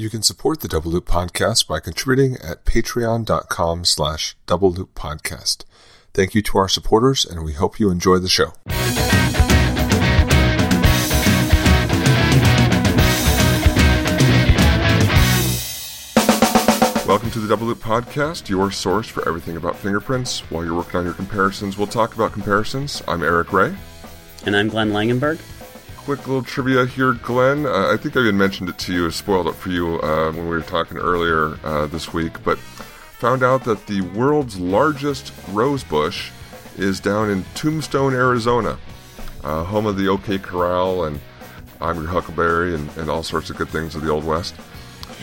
You can support the Double Loop Podcast by contributing at patreon.com slash double loop podcast. Thank you to our supporters, and we hope you enjoy the show. Welcome to the Double Loop Podcast, your source for everything about fingerprints. While you're working on your comparisons, we'll talk about comparisons. I'm Eric Ray. And I'm Glenn Langenberg. Quick little trivia here, Glenn. Uh, I think I even mentioned it to you, I spoiled it for you uh, when we were talking earlier uh, this week, but found out that the world's largest rose bush is down in Tombstone, Arizona, uh, home of the OK Corral and I'm Your Huckleberry and, and all sorts of good things of the Old West.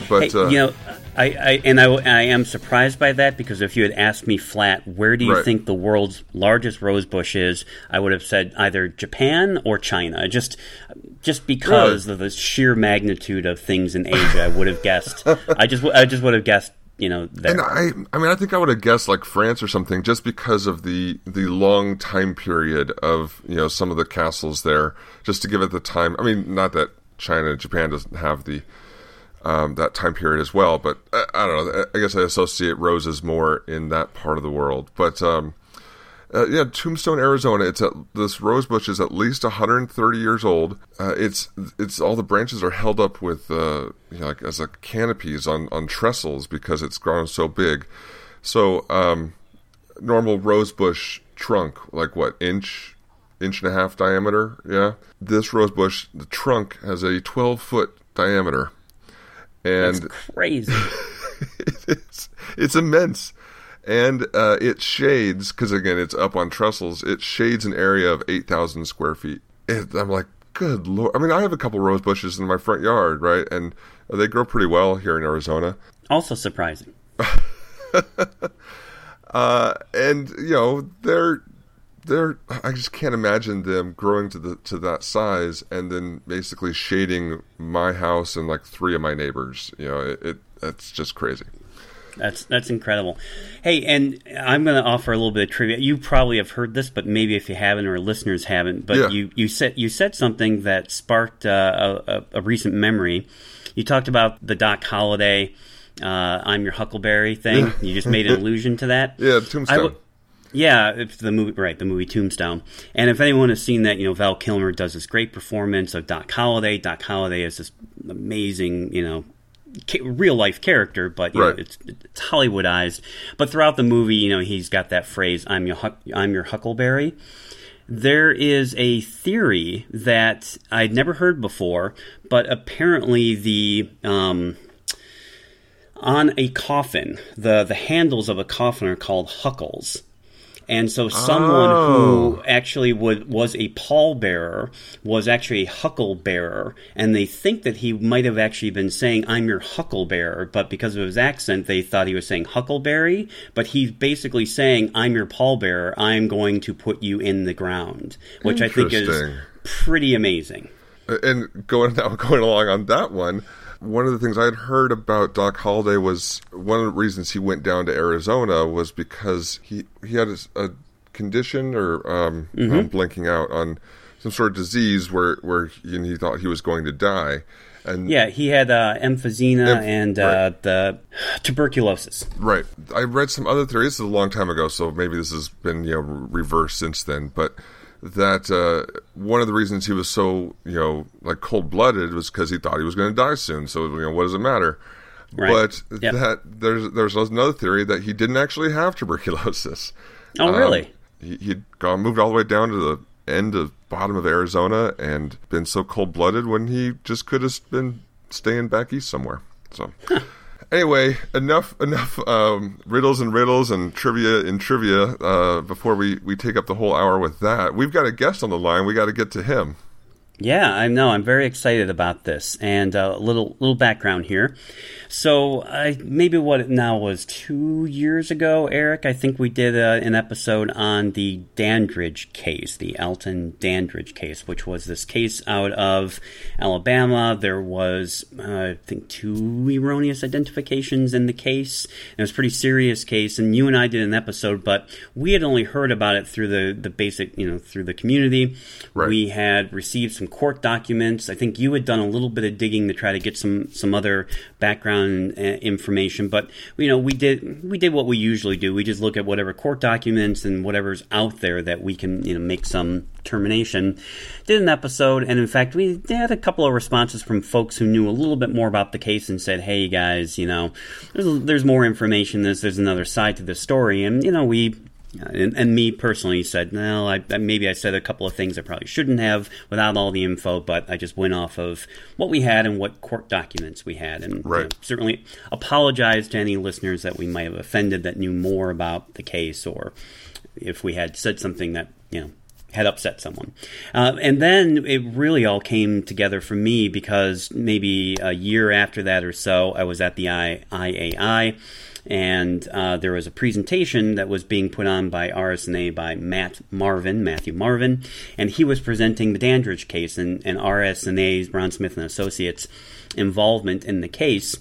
But hey, uh, you know, I, I and I, I, am surprised by that because if you had asked me flat, where do you right. think the world's largest rose bush is, I would have said either Japan or China. Just just because really? of the sheer magnitude of things in Asia, I would have guessed. I just I just would have guessed you know there. and i i mean i think i would have guessed like france or something just because of the the long time period of you know some of the castles there just to give it the time i mean not that china and japan doesn't have the um, that time period as well. But I, I, don't know. I guess I associate roses more in that part of the world. But um, uh, yeah, Tombstone, Arizona. It's this rose bush is at least 130 years old. Uh, it's it's all the branches are held up with uh, you know, like as a canopies on on trestles because it's grown so big. So um, normal rose bush trunk, like what inch inch and a half diameter. Yeah, this rose bush, the trunk has a 12 foot diameter and That's crazy. it's it's immense, and uh, it shades because again it's up on trestles. It shades an area of eight thousand square feet. It, I'm like, good lord. I mean, I have a couple rose bushes in my front yard, right, and they grow pretty well here in Arizona. Also surprising. uh, and you know they're they're I just can't imagine them growing to the to that size and then basically shading my house and like three of my neighbors. You know, it, it that's just crazy. That's that's incredible. Hey, and I'm going to offer a little bit of trivia. You probably have heard this, but maybe if you haven't or listeners haven't, but yeah. you you said you said something that sparked uh, a, a, recent memory. You talked about the Doc Holliday, Uh, I'm your Huckleberry thing. You just made an allusion to that. Yeah, Tombstone. Yeah, it's the movie, right? The movie Tombstone. And if anyone has seen that, you know, Val Kilmer does this great performance of Doc Holliday. Doc Holliday is this amazing, you know, real life character, but you right. know, it's, it's Hollywoodized. But throughout the movie, you know, he's got that phrase, "I'm your I'm your Huckleberry." There is a theory that I'd never heard before, but apparently the um, on a coffin, the the handles of a coffin are called huckles and so someone oh. who actually would, was a pallbearer was actually a hucklebearer, and they think that he might have actually been saying, I'm your hucklebearer, but because of his accent, they thought he was saying huckleberry, but he's basically saying, I'm your pallbearer, I'm going to put you in the ground, which I think is pretty amazing. And going now going along on that one, one of the things I had heard about Doc Holliday was one of the reasons he went down to Arizona was because he he had a, a condition or um, mm-hmm. I'm blinking out on some sort of disease where where he, he thought he was going to die. And yeah, he had uh, emphysema and uh, right. the tuberculosis. Right. I read some other theories. This is a long time ago, so maybe this has been you know reversed since then. But that uh, one of the reasons he was so you know like cold blooded was because he thought he was going to die soon. So you know what does it matter? Right. But yep. that there's there's another theory that he didn't actually have tuberculosis. Oh, really? Um, he, he'd gone moved all the way down to the end of bottom of Arizona and been so cold blooded when he just could have been staying back east somewhere. So. Anyway, enough enough um, riddles and riddles and trivia and trivia uh, before we, we take up the whole hour with that. We've got a guest on the line. We got to get to him. Yeah, I know. I'm very excited about this. And a uh, little little background here. So, I maybe what it now was two years ago, Eric. I think we did uh, an episode on the Dandridge case, the Alton Dandridge case, which was this case out of Alabama. There was, uh, I think, two erroneous identifications in the case. It was a pretty serious case, and you and I did an episode, but we had only heard about it through the the basic, you know, through the community. Right. We had received some some court documents. I think you had done a little bit of digging to try to get some some other background uh, information, but you know we did we did what we usually do. We just look at whatever court documents and whatever's out there that we can you know make some termination. Did an episode, and in fact, we had a couple of responses from folks who knew a little bit more about the case and said, "Hey guys, you know, there's, there's more information. There's there's another side to the story," and you know we and, and, me personally said, no, I, maybe I said a couple of things I probably shouldn't have without all the info, but I just went off of what we had and what court documents we had, and right. you know, certainly apologize to any listeners that we might have offended that knew more about the case, or if we had said something that you know had upset someone. Uh, and then it really all came together for me because maybe a year after that or so, I was at the I- IAI and uh, there was a presentation that was being put on by RSNA by Matt Marvin, Matthew Marvin, and he was presenting the Dandridge case and, and RSNA's Ron Smith and Associates involvement in the case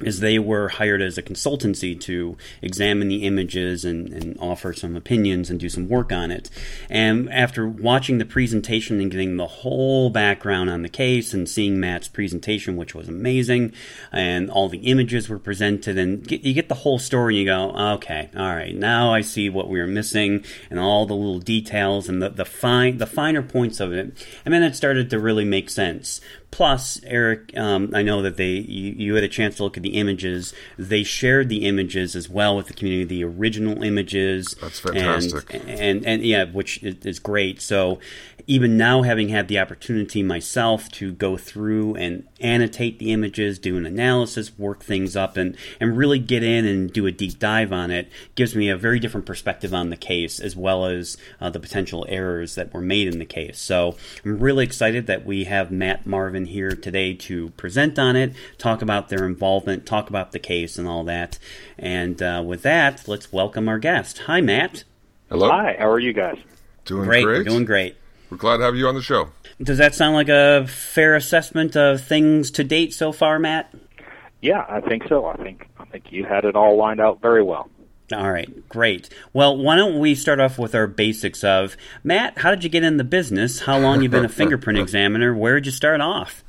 is they were hired as a consultancy to examine the images and, and, offer some opinions and do some work on it. And after watching the presentation and getting the whole background on the case and seeing Matt's presentation, which was amazing, and all the images were presented, and get, you get the whole story, and you go, okay, all right, now I see what we were missing and all the little details and the, the fine the finer points of it. And then it started to really make sense. Plus, Eric, um, I know that they you, you, had a chance to look at the images. They shared the images as well with the community, the original images. That's fantastic. And and, and yeah, which is great. So even now, having had the opportunity myself to go through and annotate the images, do an analysis, work things up, and and really get in and do a deep dive on it, gives me a very different perspective on the case as well as uh, the potential errors that were made in the case. So I'm really excited that we have Matt Marvin here today to present on it, talk about their involvement, talk about the case, and all that. And uh, with that, let's welcome our guest. Hi, Matt. Hello. Hi. How are you guys? Doing great. great. We're doing great. We're glad to have you on the show. Does that sound like a fair assessment of things to date so far, Matt? Yeah, I think so. I think I think you had it all lined out very well. All right, great. Well, why don't we start off with our basics of Matt? How did you get in the business? How long you been a fingerprint examiner? Where did you start off?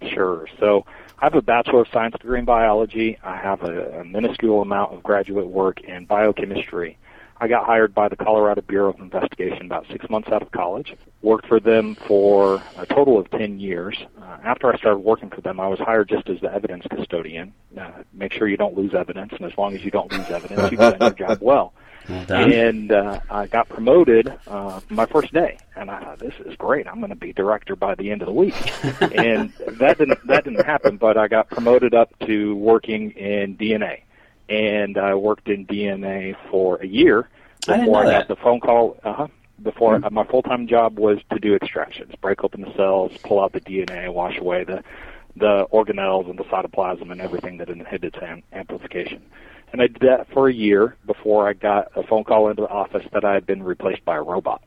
Sure. So I have a Bachelor of Science degree in biology. I have a, a minuscule amount of graduate work in biochemistry. I got hired by the Colorado Bureau of Investigation about six months out of college. Worked for them for a total of 10 years. Uh, after I started working for them, I was hired just as the evidence custodian. Uh, make sure you don't lose evidence, and as long as you don't lose evidence, you've done your job well. well and uh, I got promoted uh, my first day, and I thought this is great. I'm going to be director by the end of the week, and that didn't that didn't happen. But I got promoted up to working in DNA, and I worked in DNA for a year before know I, got the phone call. Uh huh. Before Mm-hmm. uh, my full time job was to do extractions, break open the cells, pull out the DNA, wash away the the organelles and the cytoplasm and everything that inhibits am- amplification. And I did that for a year before I got a phone call into the office that I had been replaced by a robot.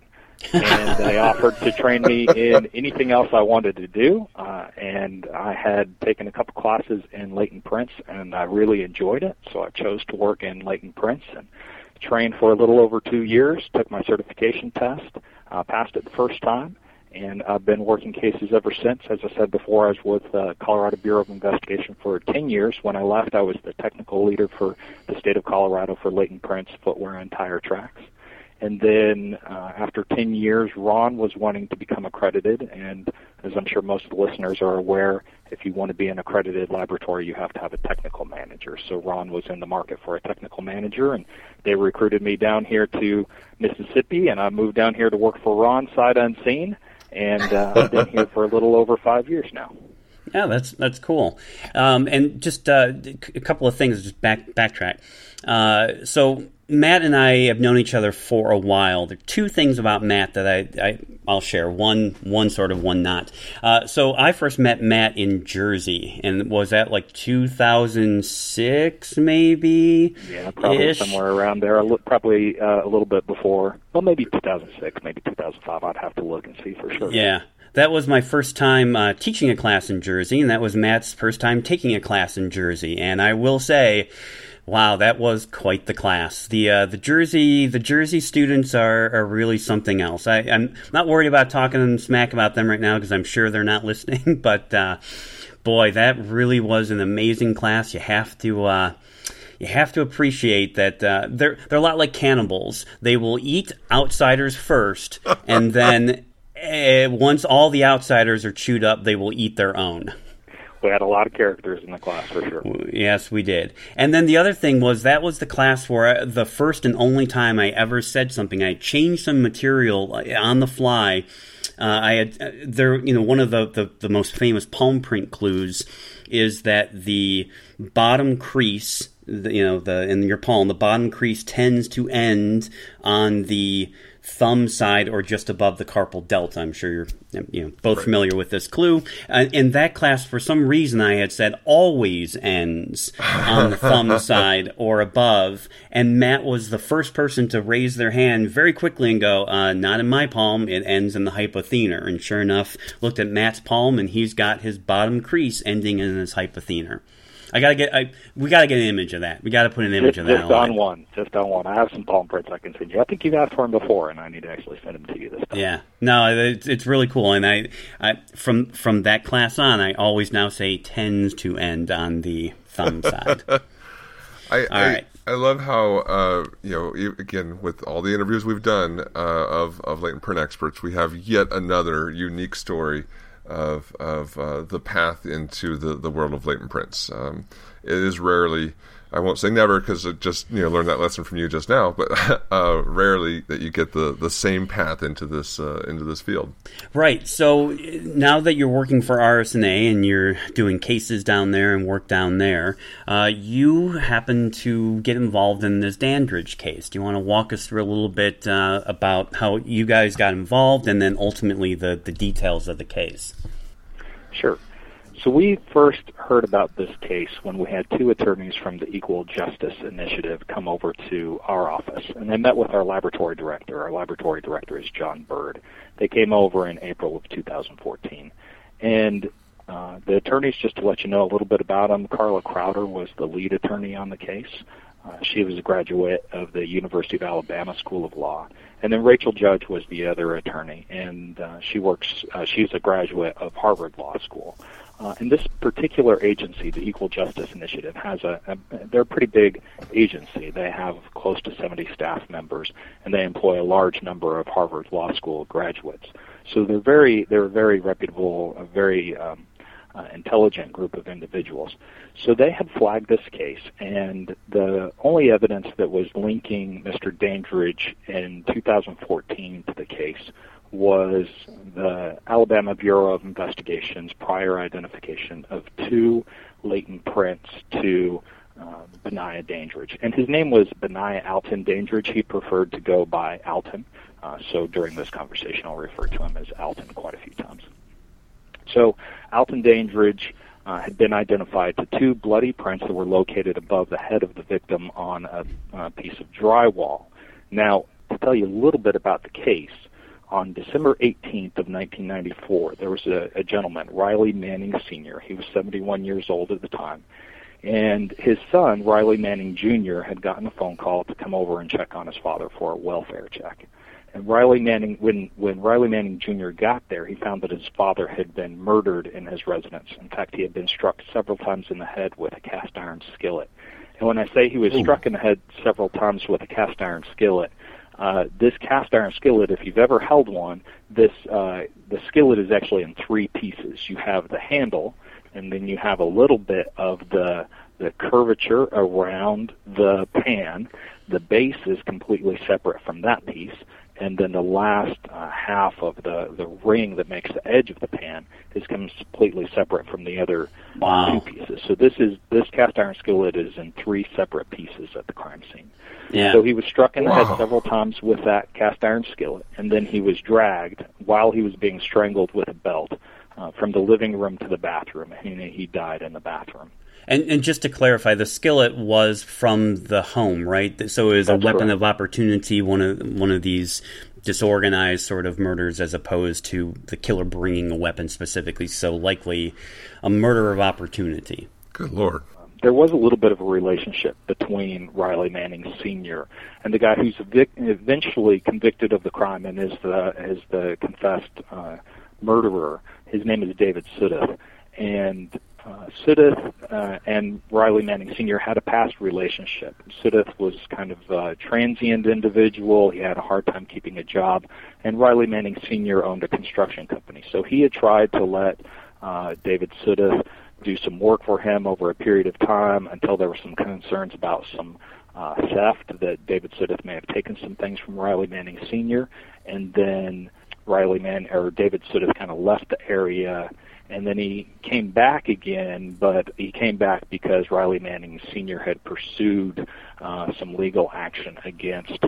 And they offered to train me in anything else I wanted to do. Uh, and I had taken a couple classes in latent prints, and I really enjoyed it. So I chose to work in latent prints and trained for a little over two years. Took my certification test, uh, passed it the first time, and I've been working cases ever since. As I said before, I was with uh, Colorado Bureau of Investigation for 10 years. When I left, I was the technical leader for the state of Colorado for latent prints, footwear, and tire tracks. And then uh, after 10 years, Ron was wanting to become accredited. And as I'm sure most of the listeners are aware, if you want to be an accredited laboratory, you have to have a technical manager. So Ron was in the market for a technical manager, and they recruited me down here to Mississippi, and I moved down here to work for Ron sight unseen. And uh, I've been here for a little over five years now. Yeah, that's that's cool. Um, and just uh, a couple of things, just back backtrack. Uh, so Matt and I have known each other for a while. There are two things about Matt that I, I will share. One one sort of, one not. Uh, so I first met Matt in Jersey, and was that like 2006, maybe? Yeah, probably Ish? somewhere around there. Probably uh, a little bit before. Well, maybe 2006, maybe 2005. I'd have to look and see for sure. Yeah. That was my first time uh, teaching a class in Jersey, and that was Matt's first time taking a class in Jersey. And I will say, wow, that was quite the class. The uh, the Jersey the Jersey students are, are really something else. I, am not worried about talking smack about them right now because I'm sure they're not listening. But uh, boy, that really was an amazing class. You have to. Uh, you have to appreciate that uh, they're they're a lot like cannibals. They will eat outsiders first, and then uh, once all the outsiders are chewed up, they will eat their own. We had a lot of characters in the class for sure. Yes, we did. And then the other thing was that was the class where I, the first and only time I ever said something. I changed some material uh, on the fly. Uh, I had uh, there, you know, one of the, the, the most famous palm print clues is that the bottom crease the, you know the in your palm the bottom crease tends to end on the thumb side or just above the carpal delta. I'm sure you're you know both right. familiar with this clue. Uh, in that class, for some reason, I had said always ends on the thumb side or above, and Matt was the first person to raise their hand very quickly and go, uh, "Not in my palm. It ends in the hypothenar." And sure enough, looked at Matt's palm, and he's got his bottom crease ending in his hypothenar. I gotta get. I, we gotta get an image of that. We gotta put an image just, of that. Just on one. Just on one. I have some palm prints I can send you. I think you've asked for them before, and I need to actually send them to you this time. Yeah. No, it's, it's really cool, and I, I from from that class on, I always now say tends to end on the thumb side. I, all I, right. I love how uh, you know again with all the interviews we've done uh, of of latent print experts, we have yet another unique story of of uh, the path into the, the world of latent prints. Um, it is rarely, I won't say never because I just you know learned that lesson from you just now, but uh, rarely that you get the, the same path into this uh, into this field. Right. So now that you're working for RSNA and you're doing cases down there and work down there, uh, you happen to get involved in this Dandridge case. Do you want to walk us through a little bit uh, about how you guys got involved and then ultimately the the details of the case? Sure. So we first heard about this case when we had two attorneys from the Equal Justice Initiative come over to our office, and they met with our laboratory director. Our laboratory director is John Bird. They came over in April of 2014, and uh, the attorneys, just to let you know a little bit about them, Carla Crowder was the lead attorney on the case. Uh, she was a graduate of the University of Alabama School of Law, and then Rachel Judge was the other attorney, and uh, she works. Uh, she's a graduate of Harvard Law School. Uh, and this particular agency, the Equal Justice Initiative, has a, a they're a pretty big agency. They have close to 70 staff members, and they employ a large number of Harvard Law School graduates. So they're very they're a very reputable, a very um, uh, intelligent group of individuals. So they had flagged this case, and the only evidence that was linking Mr. Dandridge in 2014 to the case was the Alabama Bureau of Investigation's prior identification of two latent prints to uh, Benaiah Dandridge. And his name was Benaiah Alton Dandridge. He preferred to go by Alton. Uh, so during this conversation, I'll refer to him as Alton quite a few times. So Alton Dandridge uh, had been identified to two bloody prints that were located above the head of the victim on a, a piece of drywall. Now, to tell you a little bit about the case, on December 18th of 1994, there was a, a gentleman, Riley Manning Sr. He was 71 years old at the time. And his son, Riley Manning Jr., had gotten a phone call to come over and check on his father for a welfare check. And Riley Manning, when, when Riley Manning Jr. got there, he found that his father had been murdered in his residence. In fact, he had been struck several times in the head with a cast iron skillet. And when I say he was Ooh. struck in the head several times with a cast iron skillet, uh, this cast iron skillet, if you've ever held one, this uh, the skillet is actually in three pieces. You have the handle, and then you have a little bit of the the curvature around the pan. The base is completely separate from that piece, and then the last uh, half of the the ring that makes the edge of the pan is completely separate from the other wow. two pieces. So this is this cast iron skillet is in three separate pieces at the crime scene. Yeah. So he was struck in the wow. head several times with that cast iron skillet, and then he was dragged while he was being strangled with a belt uh, from the living room to the bathroom, and he died in the bathroom. And, and just to clarify, the skillet was from the home, right? So it was That's a weapon correct. of opportunity, one of one of these disorganized sort of murders as opposed to the killer bringing a weapon specifically. So likely a murder of opportunity. Good lord. There was a little bit of a relationship between Riley Manning Sr. and the guy who's evic- eventually convicted of the crime and is the is the confessed uh, murderer. His name is David Sudduth, and uh, Sudduth uh, and Riley Manning Sr. had a past relationship. Sudduth was kind of a transient individual. He had a hard time keeping a job, and Riley Manning Sr. owned a construction company. So he had tried to let uh, David Sudduth do some work for him over a period of time until there were some concerns about some uh, theft that David Sudduth may have taken some things from Riley Manning Sr. and then Riley Manning or David Sudduth kind of left the area and then he came back again, but he came back because Riley Manning Sr. had pursued uh, some legal action against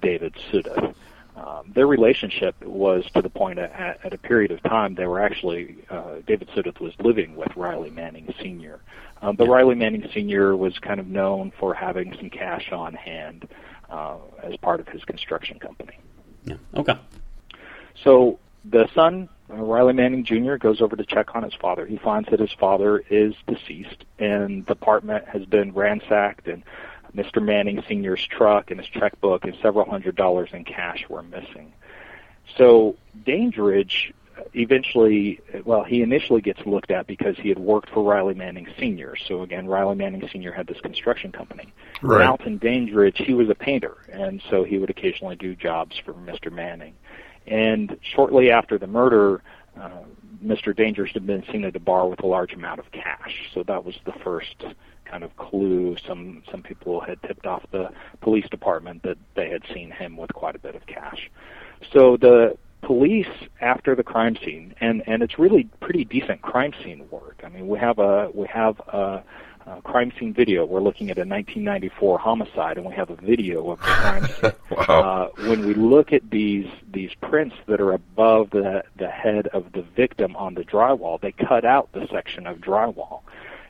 David Sudduth. Um, their relationship was to the point at, at a period of time they were actually uh, David Sudduth was living with Riley Manning Sr. Um, but. Riley Manning Sr. was kind of known for having some cash on hand uh, as part of his construction company. Yeah. Okay. So the son Riley Manning Jr. goes over to check on his father. He finds that his father is deceased, and the apartment has been ransacked, and Mr. Manning Sr.'s truck and his checkbook and several hundred dollars in cash were missing. So Dandridge eventually, well, he initially gets looked at because he had worked for Riley Manning Sr. So again, Riley Manning Sr. had this construction company. Right. Alton Dandridge, he was a painter, and so he would occasionally do jobs for Mr. Manning. And shortly after the murder, uh, Mr. Dandridge had been seen at a bar with a large amount of cash. So that was the first kind of clue. Some some people had tipped off the police department that they had seen him with quite a bit of cash. So the police after the crime scene, and and it's really pretty decent crime scene work. I mean, we have a we have a uh, crime scene video. We're looking at a 1994 homicide, and we have a video of the crime scene. wow. uh, when we look at these these prints that are above the the head of the victim on the drywall, they cut out the section of drywall,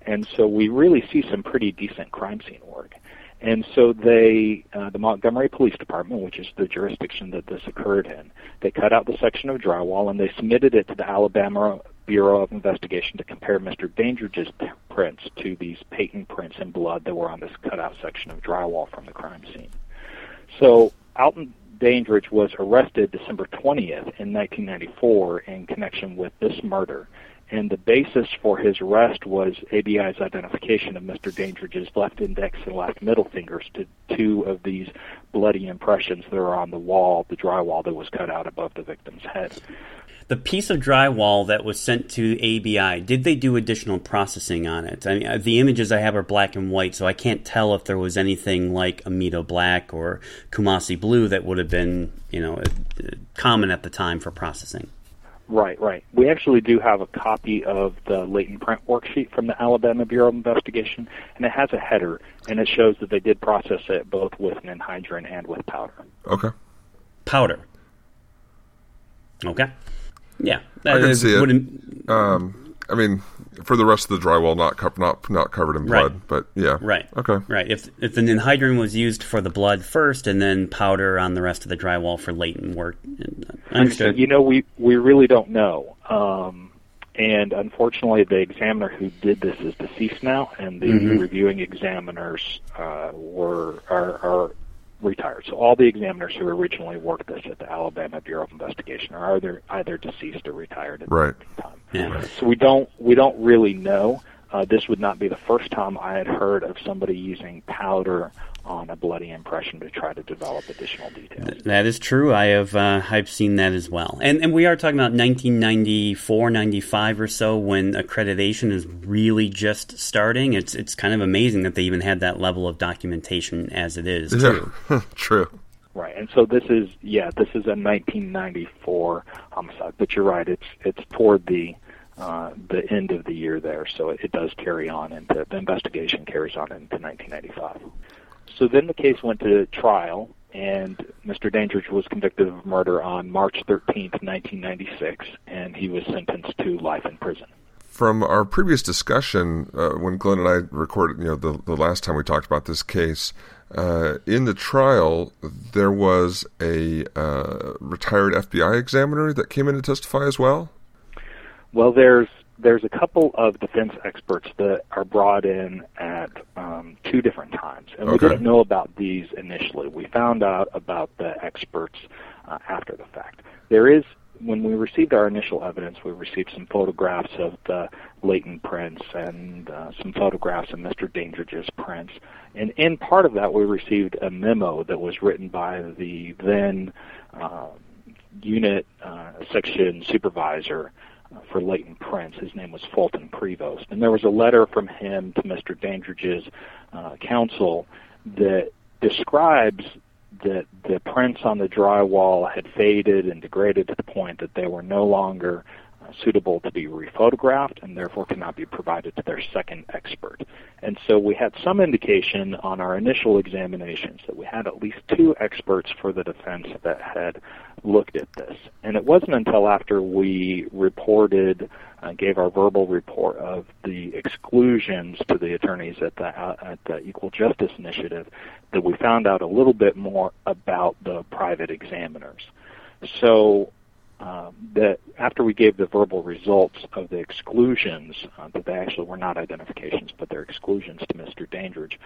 and so we really see some pretty decent crime scene work. And so they, uh, the Montgomery Police Department, which is the jurisdiction that this occurred in, they cut out the section of drywall and they submitted it to the Alabama Bureau of Investigation to compare Mr. Dandridge's prints to these patent prints in blood that were on this cutout section of drywall from the crime scene. So Alton Dandridge was arrested December 20th in 1994 in connection with this murder and the basis for his arrest was ABI's identification of Mr. Dandridge's left index and left middle fingers to two of these bloody impressions that are on the wall, the drywall that was cut out above the victim's head. The piece of drywall that was sent to ABI, did they do additional processing on it? I mean, uh, the images I have are black and white, so I can't tell if there was anything like Amido black or Coomassie blue that would have been, you know, uh, common at the time for processing. Right, right. We actually do have a copy of the latent print worksheet from the Alabama Bureau of Investigation, and it has a header, and it shows that they did process it both with ninhydrin and with powder. Okay. Powder. Okay. Yeah, I can see it. Um, I mean, for the rest of the drywall, not co- not not covered in blood, right. but yeah, right, okay, right. If if the ninhydrin was used for the blood first, and then powder on the rest of the drywall for latent work, understood. You know, we we really don't know. Um, and unfortunately, the examiner who did this is deceased now, and the mm-hmm. reviewing examiners uh, were are, are retired. So all the examiners who originally worked this at the Alabama Bureau of Investigation are either either deceased or retired at right. the time. Yeah. So we don't we don't really know. Uh, this would not be the first time I had heard of somebody using powder on a bloody impression to try to develop additional details. That is true. I have uh, I've seen that as well. And and we are talking about 1994, 95 or so when accreditation is really just starting. It's it's kind of amazing that they even had that level of documentation as it is. Too. true. Right, and so this is yeah, this is a 1994 homicide. But you're right, it's it's toward the uh, the end of the year there, so it, it does carry on into the investigation carries on into 1995. So then the case went to trial, and Mr. Dandridge was convicted of murder on March 13th, 1996, and he was sentenced to life in prison. from our previous discussion, uh, when Glenn and I recorded, you know, the, the last time we talked about this case, uh, in the trial, there was a uh, retired FBI examiner that came in to testify as well. Well, there's there's a couple of defense experts that are brought in at um, two different times, and we didn't know about these initially. We found out about the experts uh, after the fact. There is, when we received our initial evidence, we received some photographs of the latent prints and uh, some photographs of Mr. Dandridge's prints. And in part of that, we received a memo that was written by the then uh, unit uh, section supervisor for latent prints. His name was Fulton Prevost. And there was a letter from him to Mr. Dandridge's uh, counsel that describes that the prints on the drywall had faded and degraded to the point that they were no longer suitable to be rephotographed and therefore cannot be provided to their second expert. And so we had some indication on our initial examinations that we had at least two experts for the defense that had looked at this. And it wasn't until after we reported, uh, gave our verbal report of the exclusions to the attorneys at the uh, at the Equal Justice Initiative that we found out a little bit more about the private examiners. So um, that after we gave the verbal results of the exclusions, uh, that they actually were not identifications, but they're exclusions to Mr. Dandridge,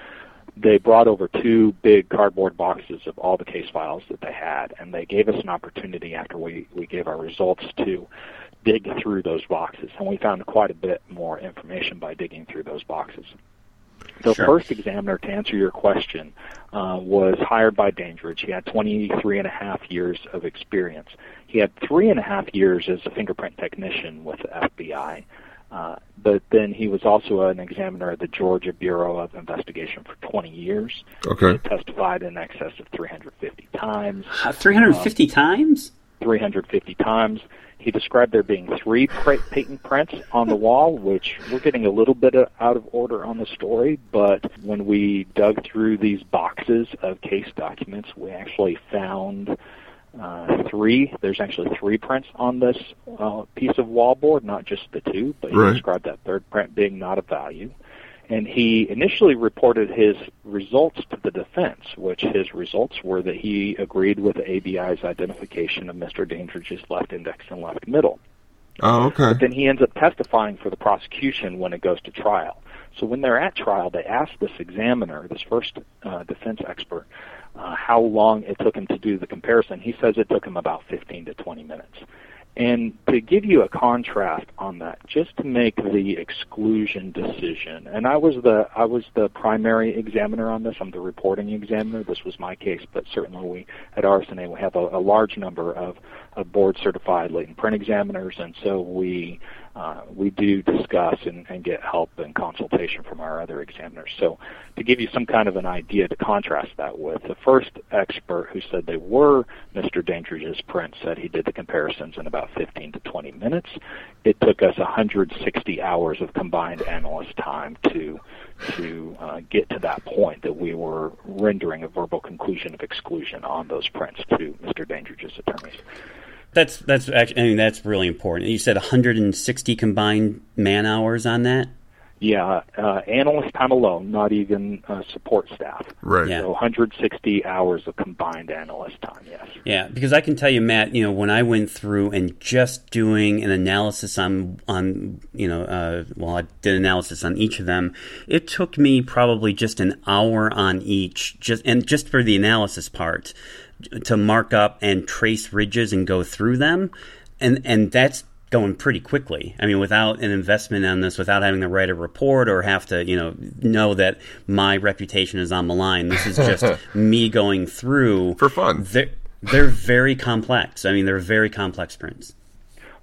they brought over two big cardboard boxes of all the case files that they had, and they gave us an opportunity after we, we gave our results to dig through those boxes, and we found quite a bit more information by digging through those boxes. The Sure. first examiner, to answer your question, uh, was hired by Dandridge. He had 23 and a half years of experience. He had three and a half years as a fingerprint technician with the FBI. Uh, but then he was also an examiner at the Georgia Bureau of Investigation for 20 years. Okay. He testified in excess of 350 times. Uh, 350 times? 350 times. He described there being three patent prints on the wall, which we're getting a little bit of- out of order on the story, but when we dug through these boxes of case documents, we actually found uh, three. There's actually three prints on this uh, piece of wallboard, not just the two, but he Right. described that third print being not of value. And he initially reported his results to the defense, which his results were that he agreed with the ABI's identification of Mr. Dandridge's left index and left middle. Oh, okay. But then he ends up testifying for the prosecution when it goes to trial. So when they're at trial, they ask this examiner, this first uh, defense expert, uh, how long it took him to do the comparison. He says it took him about 15 to 20 minutes. And to give you a contrast on that, just to make the exclusion decision, and I was the I was the primary examiner on this. I'm the reporting examiner. This was my case, but certainly we at RSNA we have a, a large number of, of board certified latent print examiners, and so we uh, we do discuss and, and get help and consultation from our other examiners. So to give you some kind of an idea to contrast that with, the first expert who said they were Mr. Dandridge's prints said he did the comparisons in about 15 to 20 minutes. It took us 160 hours of combined analyst time to to uh, get to that point that we were rendering a verbal conclusion of exclusion on those prints to Mr. Dandridge's attorneys. That's that's actually I mean that's really important. You said 160 combined man hours on that. Yeah, uh, analyst time alone, not even uh, support staff. Right. Yeah. So 160 hours of combined analyst time, yes. Yeah, because I can tell you, Matt. You know, when I went through and just doing an analysis on on you know, uh, well, I did analysis on each of them. It took me probably just an hour on each, just and just for the analysis part, to mark up and trace ridges and go through them, and and that's going pretty quickly. I mean, without an investment on this, without having to write a report or have to, you know, know that my reputation is on the line. This is just me going through For fun. they're, they're very complex. I mean, they're very complex prints.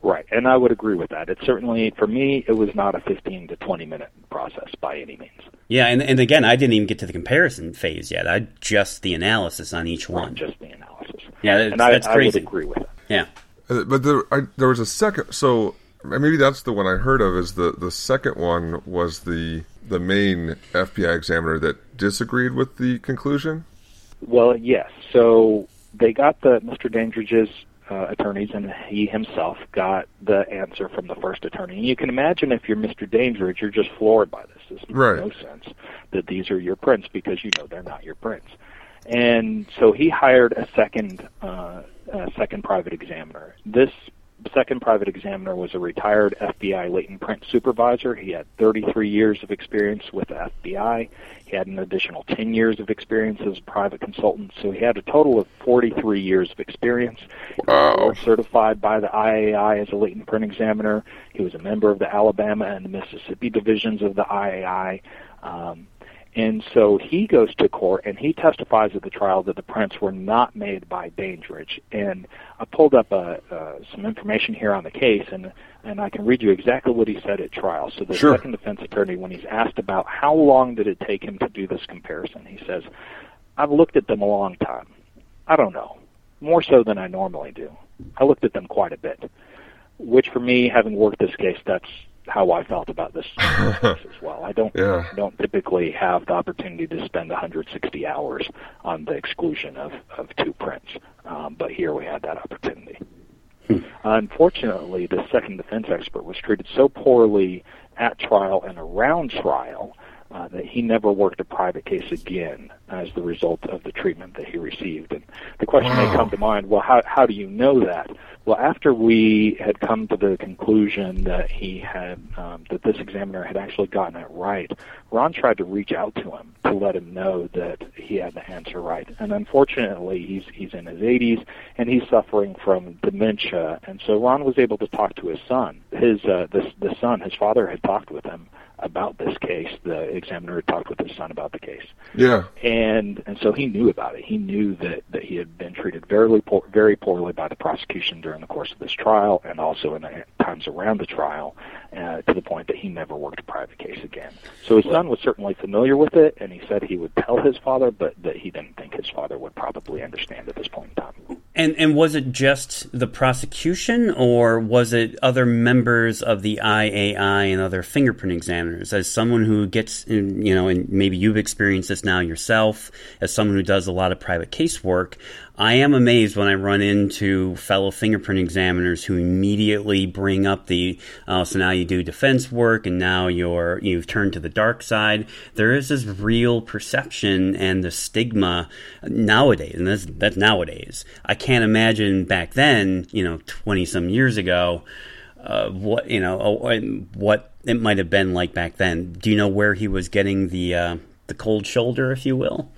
Right, and I would agree with that. It certainly, for me, it was not a 15 to 20 minute process by any means. Yeah, and, and again, I didn't even get to the comparison phase yet. I just the analysis on each one. Just the analysis. Yeah, that's, and I, that's I would agree with that. Yeah, Uh, But there, I, there was a second. So maybe that's the one I heard of. Is the the second one was the the main FBI examiner that disagreed with the conclusion? Well, yes. So they got the Mr. Dandridge's uh, attorneys, and he himself got the answer from the first attorney. And you can imagine if you're Mr. Dandridge, you're just floored by this. This makes Right. no sense that these are your prints because you know they're not your prints. And so he hired a second uh, a second private examiner. This second private examiner was a retired FBI latent print supervisor. He had 33 years of experience with the FBI. He had an additional 10 years of experience as a private consultant. So he had a total of 43 years of experience. Wow. Board certified by the IAI as a latent print examiner. He was a member of the Alabama and the Mississippi divisions of the IAI. Um, and so he goes to court and he testifies at the trial that the prints were not made by Dandridge. And I pulled up uh, uh, some information here on the case, and and I can read you exactly what he said at trial. So the Sure. second defense attorney, when he's asked about how long did it take him to do this comparison, he says, "I've looked at them a long time. I don't know, more so than I normally do. I looked at them quite a bit." Which, for me, having worked this case, that's how I felt about this as well. I don't Yeah. don't typically have the opportunity to spend 160 hours on the exclusion of, of two prints, um, but here we had that opportunity. Unfortunately, the second defense expert was treated so poorly at trial and around trial uh, that he never worked a private case again as the result of the treatment that he received. And the question may come to mind, well, how, how do you know that? Well, after we had come to the conclusion that he had, um, that this examiner had actually gotten it right, Ron tried to reach out to him to let him know that he had the answer right. And unfortunately, he's he's in his 80s and he's suffering from dementia. And so Ron was able to talk to his son. His uh, this the son, his father had talked with him about this case. The examiner had talked with his son about the case Yeah. and and so he knew about it. He knew that that he had been treated very poor, very poorly by the prosecution during the course of this trial, and also in the times around the trial, uh, to the point that he never worked a private case again. So his son was certainly familiar with it, and he said he would tell his father, but that he didn't think his father would probably understand at this point in time. And and was it just the prosecution, or was it other members of the IAI and other fingerprint examiners? As someone who gets, in, you know, and maybe you've experienced this now yourself, as someone who does a lot of private case work, I am amazed when I run into fellow fingerprint examiners who immediately bring up the, uh, so now you do defense work and now you're, you've turned to the dark side. There is this real perception and the stigma nowadays, and that's, nowadays. I can't imagine back then, you know, 20 some years ago, uh, what, you know, uh, what it might have been like back then. Do you know where he was getting the, uh, the cold shoulder, if you will?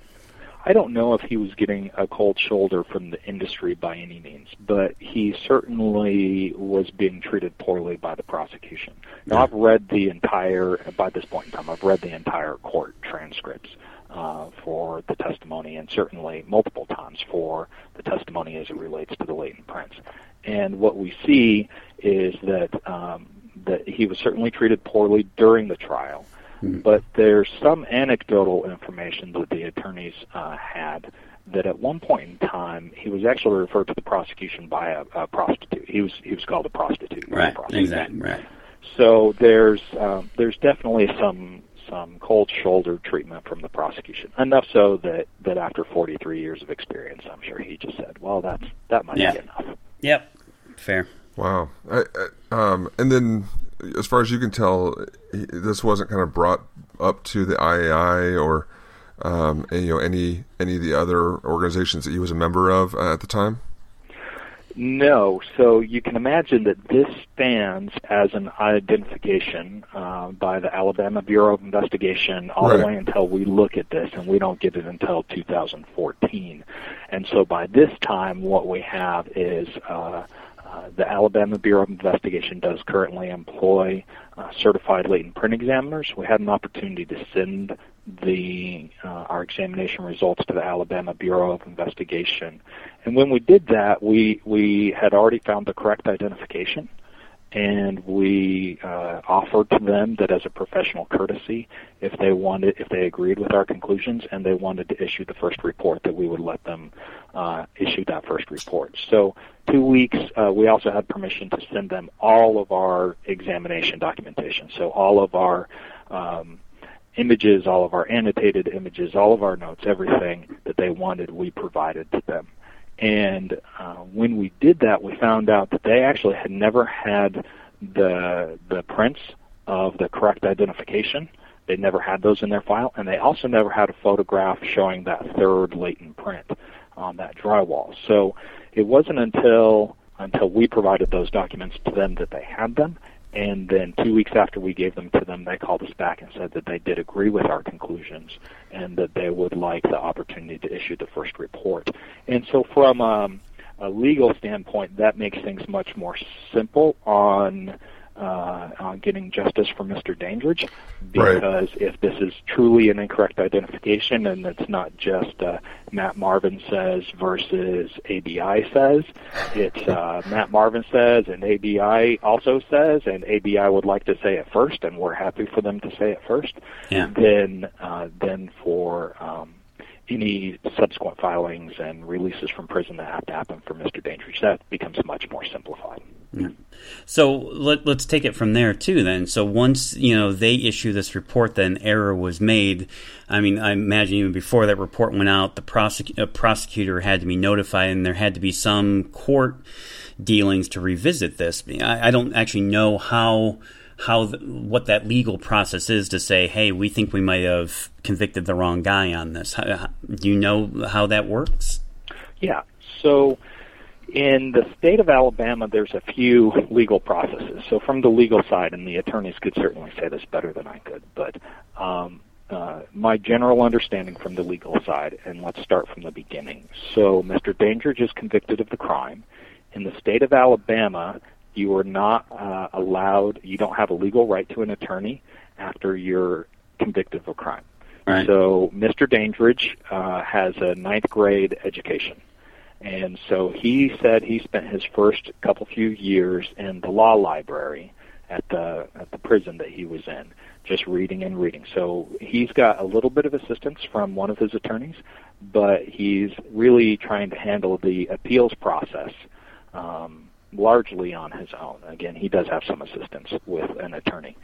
I don't know if he was getting a cold shoulder from the industry by any means, but he certainly was being treated poorly by the prosecution. Now, I've read the entire, by this point in time, I've read the entire court transcripts uh, for the testimony, and certainly multiple times for the testimony as it relates to the latent prints. And what we see is that um, that he was certainly treated poorly during the trial but there's some anecdotal information that the attorneys uh, had that at one point in time he was actually referred to the prosecution by a, a prostitute. He was he was called a prostitute. not a Right, prostitute. exactly, right. So there's um, there's definitely some some cold shoulder treatment from the prosecution. Enough so that that after 43 years of experience, I'm sure he just said, "Well, that's that might Yeah. be enough." Yep, fair. Wow. I, I, um, and then, as far as you can tell, this wasn't kind of brought up to the IAI or um, you know any any of the other organizations that he was a member of uh, at the time. No, so you can imagine that this stands as an identification uh, by the Alabama Bureau of Investigation all Right. the way until we look at this, and we don't get it until 2014. And so by this time, what we have is uh, uh, the Alabama Bureau of Investigation does currently employ uh, certified latent print examiners. We had an opportunity to send the uh, our examination results to the Alabama Bureau of Investigation, and when we did that, we we had already found the correct identification, and we uh, offered to them that as a professional courtesy, if they wanted, if they agreed with our conclusions, and they wanted to issue the first report, that we would let them uh, issue that first report. So two weeks. Uh, we also had permission to send them all of our examination documentation. So all of our um, images, all of our annotated images, all of our notes, everything that they wanted, we provided to them. And uh, when we did that, we found out that they actually had never had the the prints of the correct identification. They never had those in their file, and they also never had a photograph showing that third latent print on that drywall. So it wasn't until until we provided those documents to them that they had them, and then two weeks after we gave them to them, they called us back and said that they did agree with our conclusions and that they would like the opportunity to issue the first report. And so, from um, a legal standpoint, that makes things much more simple on uh, on getting justice for Mr. Dandridge because right. if this is truly an incorrect identification and it's not just uh, Matt Marvin says versus ABI says, it's uh, Matt Marvin says and ABI also says, and ABI would like to say it first, and we're happy for them to say it first. Yeah. Then, uh, then for um, any subsequent filings and releases from prison that have to happen for Mr. Dandridge, that becomes much more simplified. Yeah. So let, us take it from there too. Then, so once you know they issue this report then error was made, I mean, I imagine even before that report went out, the prosec- uh, prosecutor had to be notified, and there had to be some court dealings to revisit this. I, I don't actually know how how what that legal process is to say, hey, we think we might have convicted the wrong guy on this. How, do you know how that works? Yeah. So in the state of Alabama, there's a few legal processes. So from the legal side, and the attorneys could certainly say this better than I could, but um, uh, my general understanding from the legal side, and let's start from the beginning. So Mr. Dandridge is convicted of the crime. In the state of Alabama, you are not uh, allowed, you don't have a legal right to an attorney after you're convicted of a crime. Right. So Mr. Dandridge uh, has a ninth grade education. And so he said he spent his first couple few years in the law library at the at the prison that he was in, just reading and reading. So he's got a little bit of assistance from one of his attorneys, but he's really trying to handle the appeals process um, largely on his own. Again, he does have some assistance with an attorney.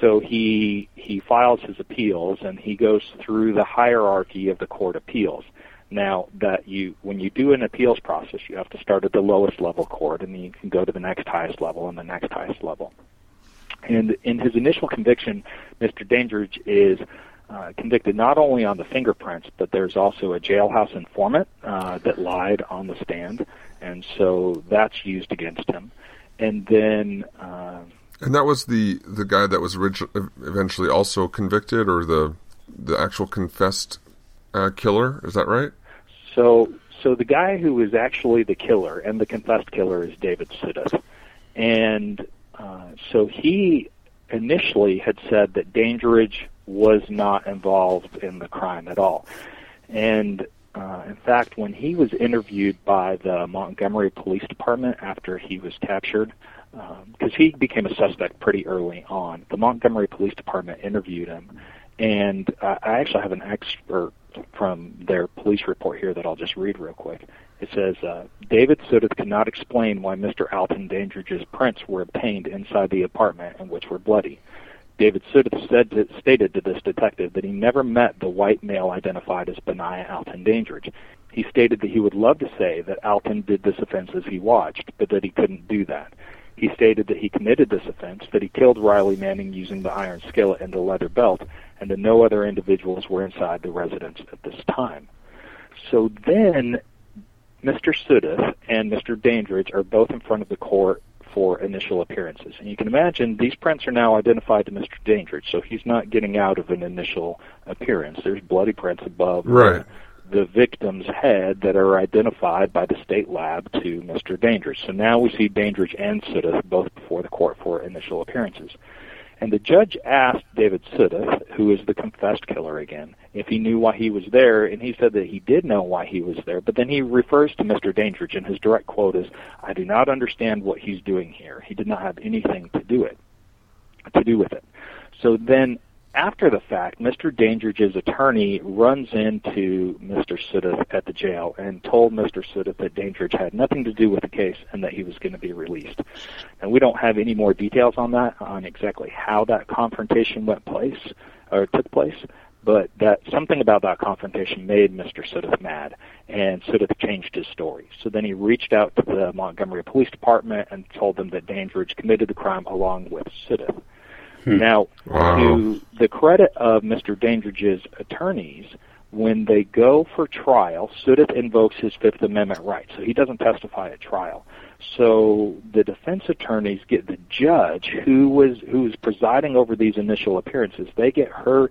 So he he files his appeals and he goes through the hierarchy of the court appeals. Now that you when you do an appeals process, you have to start at the lowest level court and then you can go to the next highest level and the next highest level. And in his initial conviction, Mr. Dandridge is uh, convicted not only on the fingerprints, but there's also a jailhouse informant uh, that lied on the stand, and so that's used against him. And then, uh, and that was the the guy that was originally eventually also convicted, or the the actual confessed uh, killer. Is that right? So, so the guy who is actually the killer and the confessed killer is David Sudduth, and uh, so he initially had said that Dandridge was not involved in the crime at all. And uh, in fact, when he was interviewed by the Montgomery Police Department after he was captured, because um, he became a suspect pretty early on, the Montgomery Police Department interviewed him, and uh, I actually have an expert from their police report here that I'll just read real quick. It says, uh, David Sudduth could not explain why Mr. Alton Dandridge's prints were obtained inside the apartment and which were bloody. David said stated to this detective that he never met the white male identified as Benaiah Alton Dandridge. He stated that he would love to say that Alton did this offense as he watched, but that he couldn't do that. He stated that he committed this offense, that he killed Riley Manning using the iron skillet and the leather belt, and that no other individuals were inside the residence at this time. So then, Mr. Sudduth and Mr. Dandridge are both in front of the court for initial appearances. And you can imagine these prints are now identified to Mr. Dandridge, so he's not getting out of an initial appearance. There's bloody prints above right. the, the victim's head that are identified by the state lab to Mr. Dandridge. So now we see Dandridge and Sudduth both before the court for initial appearances. And the judge asked David Sudduth, who is the confessed killer again, if he knew why he was there, and he said that he did know why he was there, but then he refers to Mr. Dandridge, and his direct quote is, I do not understand what he's doing here. He did not have anything to do it, to do with it. So then after the fact, Mr. Dandridge's attorney runs into Mr. Sudduth at the jail and told Mr. Sudduth that Dandridge had nothing to do with the case and that he was going to be released. And we don't have any more details on that, on exactly how that confrontation went place or took place, but that something about that confrontation made Mr. Sudduth mad, and Sudduth changed his story. So then he reached out to the Montgomery Police Department and told them that Dandridge committed the crime along with Sudduth. Hmm. Now, wow. to the credit of Mr. Dandridge's attorneys, when they go for trial, Sudduth invokes his Fifth Amendment right, so he doesn't testify at trial. So the defense attorneys get the judge who was who was presiding over these initial appearances. They get her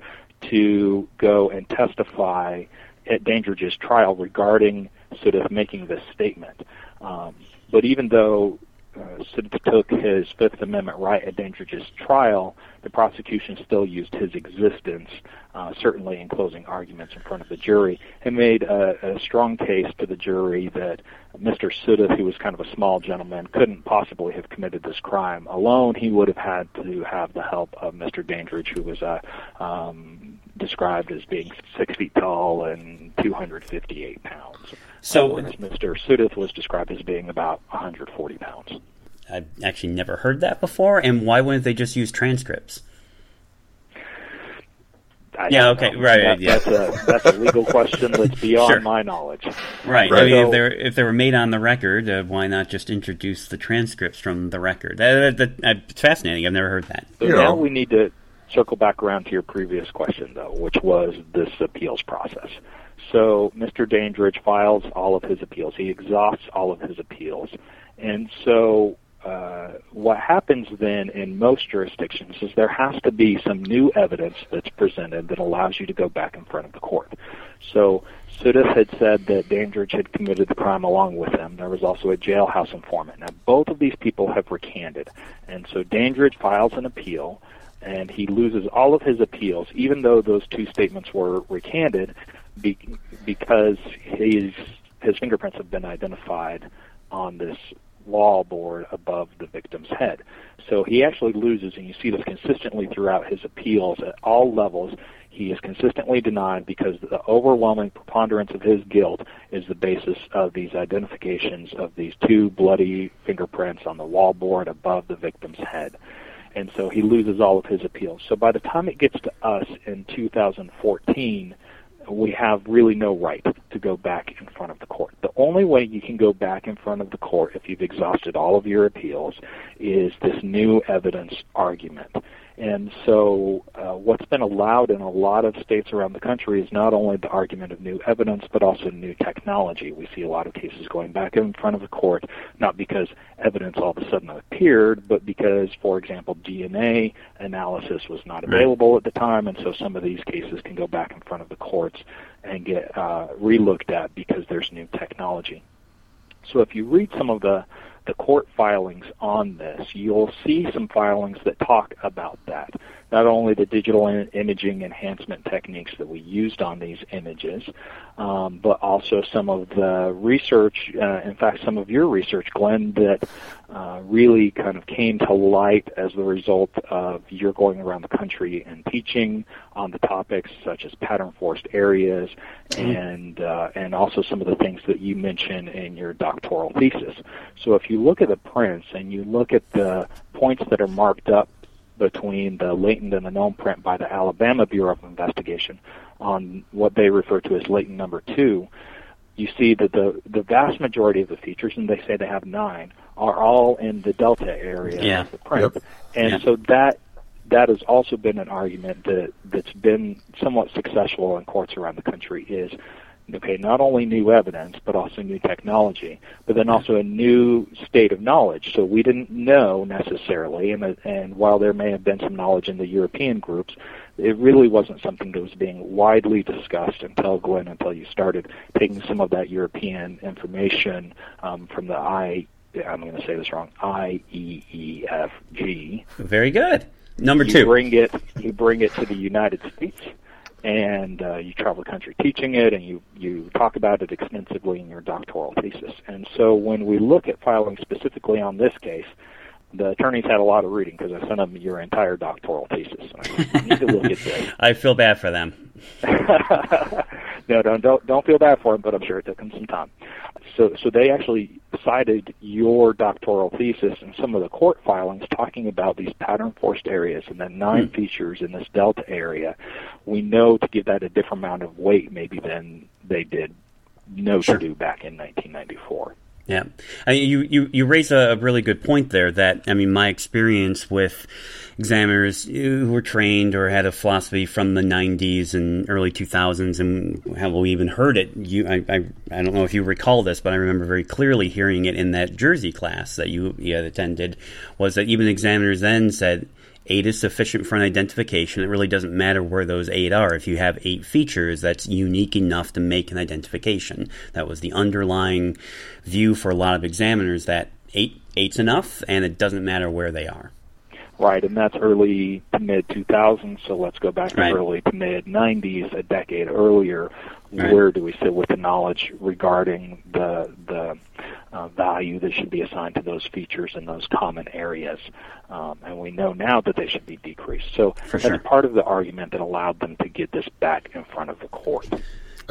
to go and testify at Dandridge's trial regarding sort of making this statement. Um, but even though uh, took his Fifth Amendment right at Dandridge's trial, the prosecution still used his existence, uh, certainly in closing arguments in front of the jury, and made a, a strong case to the jury that Mr. Sudduth, who was kind of a small gentleman, couldn't possibly have committed this crime alone. He would have had to have the help of Mr. Dandridge, who was a um, described as being six feet tall and 258 pounds. So, uh, Mr. Sudduth was described as being about 140 pounds. I've actually never heard that before. And why wouldn't they just use transcripts? I yeah. Okay. Know. Right. That, yeah. That's a that's a legal question that's beyond sure. my knowledge. Right. right. I mean, so, if they're if they were made on the record, uh, why not just introduce the transcripts from the record? That, that, that, it's fascinating. I've never heard that. So now know. we need to circle back around to your previous question, though, which was this appeals process. So Mr. Dandridge files all of his appeals. He exhausts all of his appeals. And so uh, what happens then in most jurisdictions is there has to be some new evidence that's presented that allows you to go back in front of the court. So Sudduth had said that Dandridge had committed the crime along with him. There was also a jailhouse informant. Now, both of these people have recanted. And so Dandridge files an appeal, and he loses all of his appeals, even though those two statements were recanted, be, because his, his fingerprints have been identified on this wall board above the victim's head. So he actually loses, and you see this consistently throughout his appeals at all levels. He is consistently denied because the overwhelming preponderance of his guilt is the basis of these identifications of these two bloody fingerprints on the wall board above the victim's head. And so he loses all of his appeals. So by the time it gets to us in 2014, we have really no right to go back in front of the court. The only way you can go back in front of the court if you've exhausted all of your appeals is this new evidence argument. And so, uh, what's been allowed in a lot of states around the country is not only the argument of new evidence, but also new technology. We see a lot of cases going back in front of the court, not because evidence all of a sudden appeared, but because, for example, DNA analysis was not available at the time, and so some of these cases can go back in front of the courts and get uh, relooked at because there's new technology. So, if you read some of the the court filings on this, you'll see some filings that talk about that. Not only the digital imaging enhancement techniques that we used on these images, um, but also some of the research, uh, in fact, some of your research, Glenn, that uh, really kind of came to light as the result of your going around the country and teaching on the topics such as pattern forced areas mm-hmm. and uh, and also some of the things that you mentioned in your doctoral thesis. So if you look at the prints and you look at the points that are marked up between the latent and the known print by the Alabama Bureau of Investigation on what they refer to as latent number two, you see that the the vast majority of the features, and they say they have nine, are all in the delta area yeah. of the print. Yep. And yeah. so that that has also been an argument that that's been somewhat successful in courts around the country is okay, not only new evidence, but also new technology, but then also a new state of knowledge. So we didn't know necessarily, and, and while there may have been some knowledge in the European groups, it really wasn't something that was being widely discussed until Glenn, until you started taking some of that European information um, from the I. I'm going to say this wrong. I E E F G. Very good. Number you two. Bring it. You bring it to the United States, and uh, you travel the country teaching it, and you you talk about it extensively in your doctoral thesis. And so when we look at filing specifically on this case, the attorneys had a lot of reading because I sent them your entire doctoral thesis. I need to look at this. I feel bad for them. no, don't, don't don't feel bad for them, but I'm sure it took him some time. So so they actually cited your doctoral thesis and some of the court filings talking about these pattern forced areas and then nine hmm. features in this delta area. We know to give that a different amount of weight maybe than they did know sure. to do back in 1994. Yeah, I mean, you you you raise a really good point there. That I mean, my experience with examiners who were trained or had a philosophy from the 90s and early 2000s, and have we even heard it? You, I, I, I don't know if you recall this, but I remember very clearly hearing it in that Jersey class that you, you attended. Was that even examiners then said eight is sufficient for an identification. It really doesn't matter where those eight are. If you have eight features, that's unique enough to make an identification. That was the underlying view for a lot of examiners that eight eight's enough, and it doesn't matter where they are. Right, and that's early to mid 2000s. So let's go back to right. early to mid 90s, a decade earlier. Right. Where do we sit with the knowledge regarding the the uh, value that should be assigned to those features in those common areas? Um, and we know now that they should be decreased. So For that's sure. part of the argument that allowed them to get this back in front of the court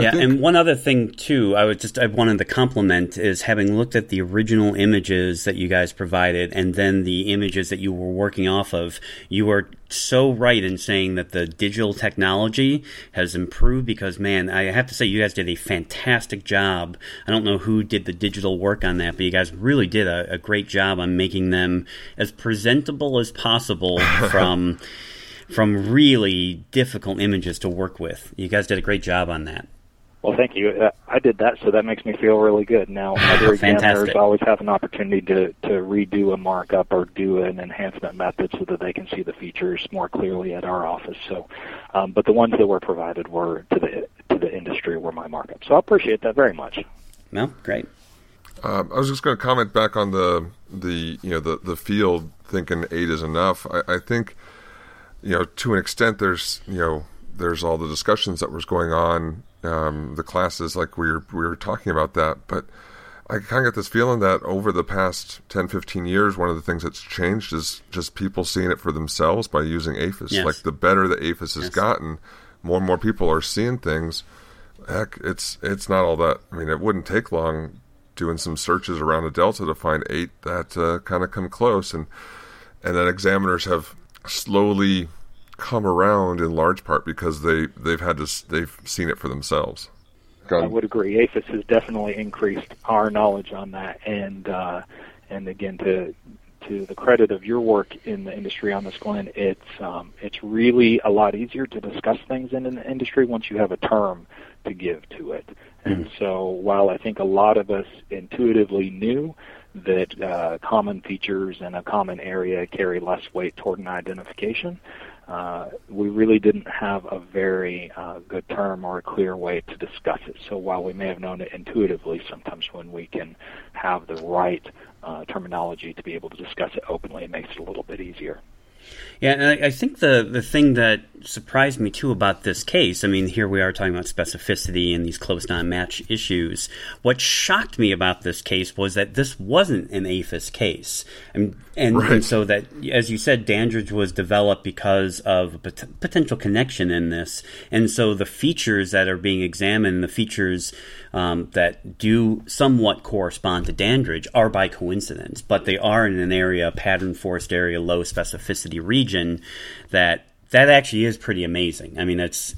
yeah, think... and one other thing too, I would just I wanted to compliment is having looked at the original images that you guys provided, and then the images that you were working off of. You were so right in saying that the digital technology has improved because man, I have to say you guys did a fantastic job. I don't know who did the digital work on that, but you guys really did a, a great job on making them as presentable as possible from. from really difficult images to work with. You guys did a great job on that. Well, thank you. Uh, I did that, so that makes me feel really good. Now, other examiners always have an opportunity to, to redo a markup or do an enhancement method so that they can see the features more clearly at our office. So, um, but the ones that were provided were to the to the industry were my markup. So I appreciate that very much. No, great. Um, I was just going to comment back on the the you know the the field thinking eight is enough. I, I think you know to an extent there's you know there's all the discussions that was going on um, the classes like we were, we were talking about that but i kind of get this feeling that over the past 10 15 years one of the things that's changed is just people seeing it for themselves by using AFIS. yes. like the better the AFIS has yes. gotten more and more people are seeing things heck it's it's not all that i mean it wouldn't take long doing some searches around a delta to find eight that uh, kind of come close and and then examiners have slowly come around in large part because they they've had to they've seen it for themselves. I would agree. AFIS has definitely increased our knowledge on that, and uh, and again to to the credit of your work in the industry on this, Glenn, it's um, it's really a lot easier to discuss things in an industry once you have a term to give to it. Mm-hmm. And so, while I think a lot of us intuitively knew that uh, common features in a common area carry less weight toward an identification, uh, we really didn't have a very uh, good term or a clear way to discuss it. So while we may have known it intuitively, sometimes when we can have the right uh, terminology to be able to discuss it openly, it makes it a little bit easier. Yeah, and I, I think the the thing that surprised me too about this case, I mean, here we are talking about specificity and these close non-match issues. What shocked me about this case was that this wasn't an AFIS case, and and, right. and so that, as you said, Dandridge was developed because of a pot- potential connection in this, and so the features that are being examined, the features um, that do somewhat correspond to Dandridge, are by coincidence, but they are in an area, pattern forced area, low specificity region that that actually is pretty amazing. I mean, it's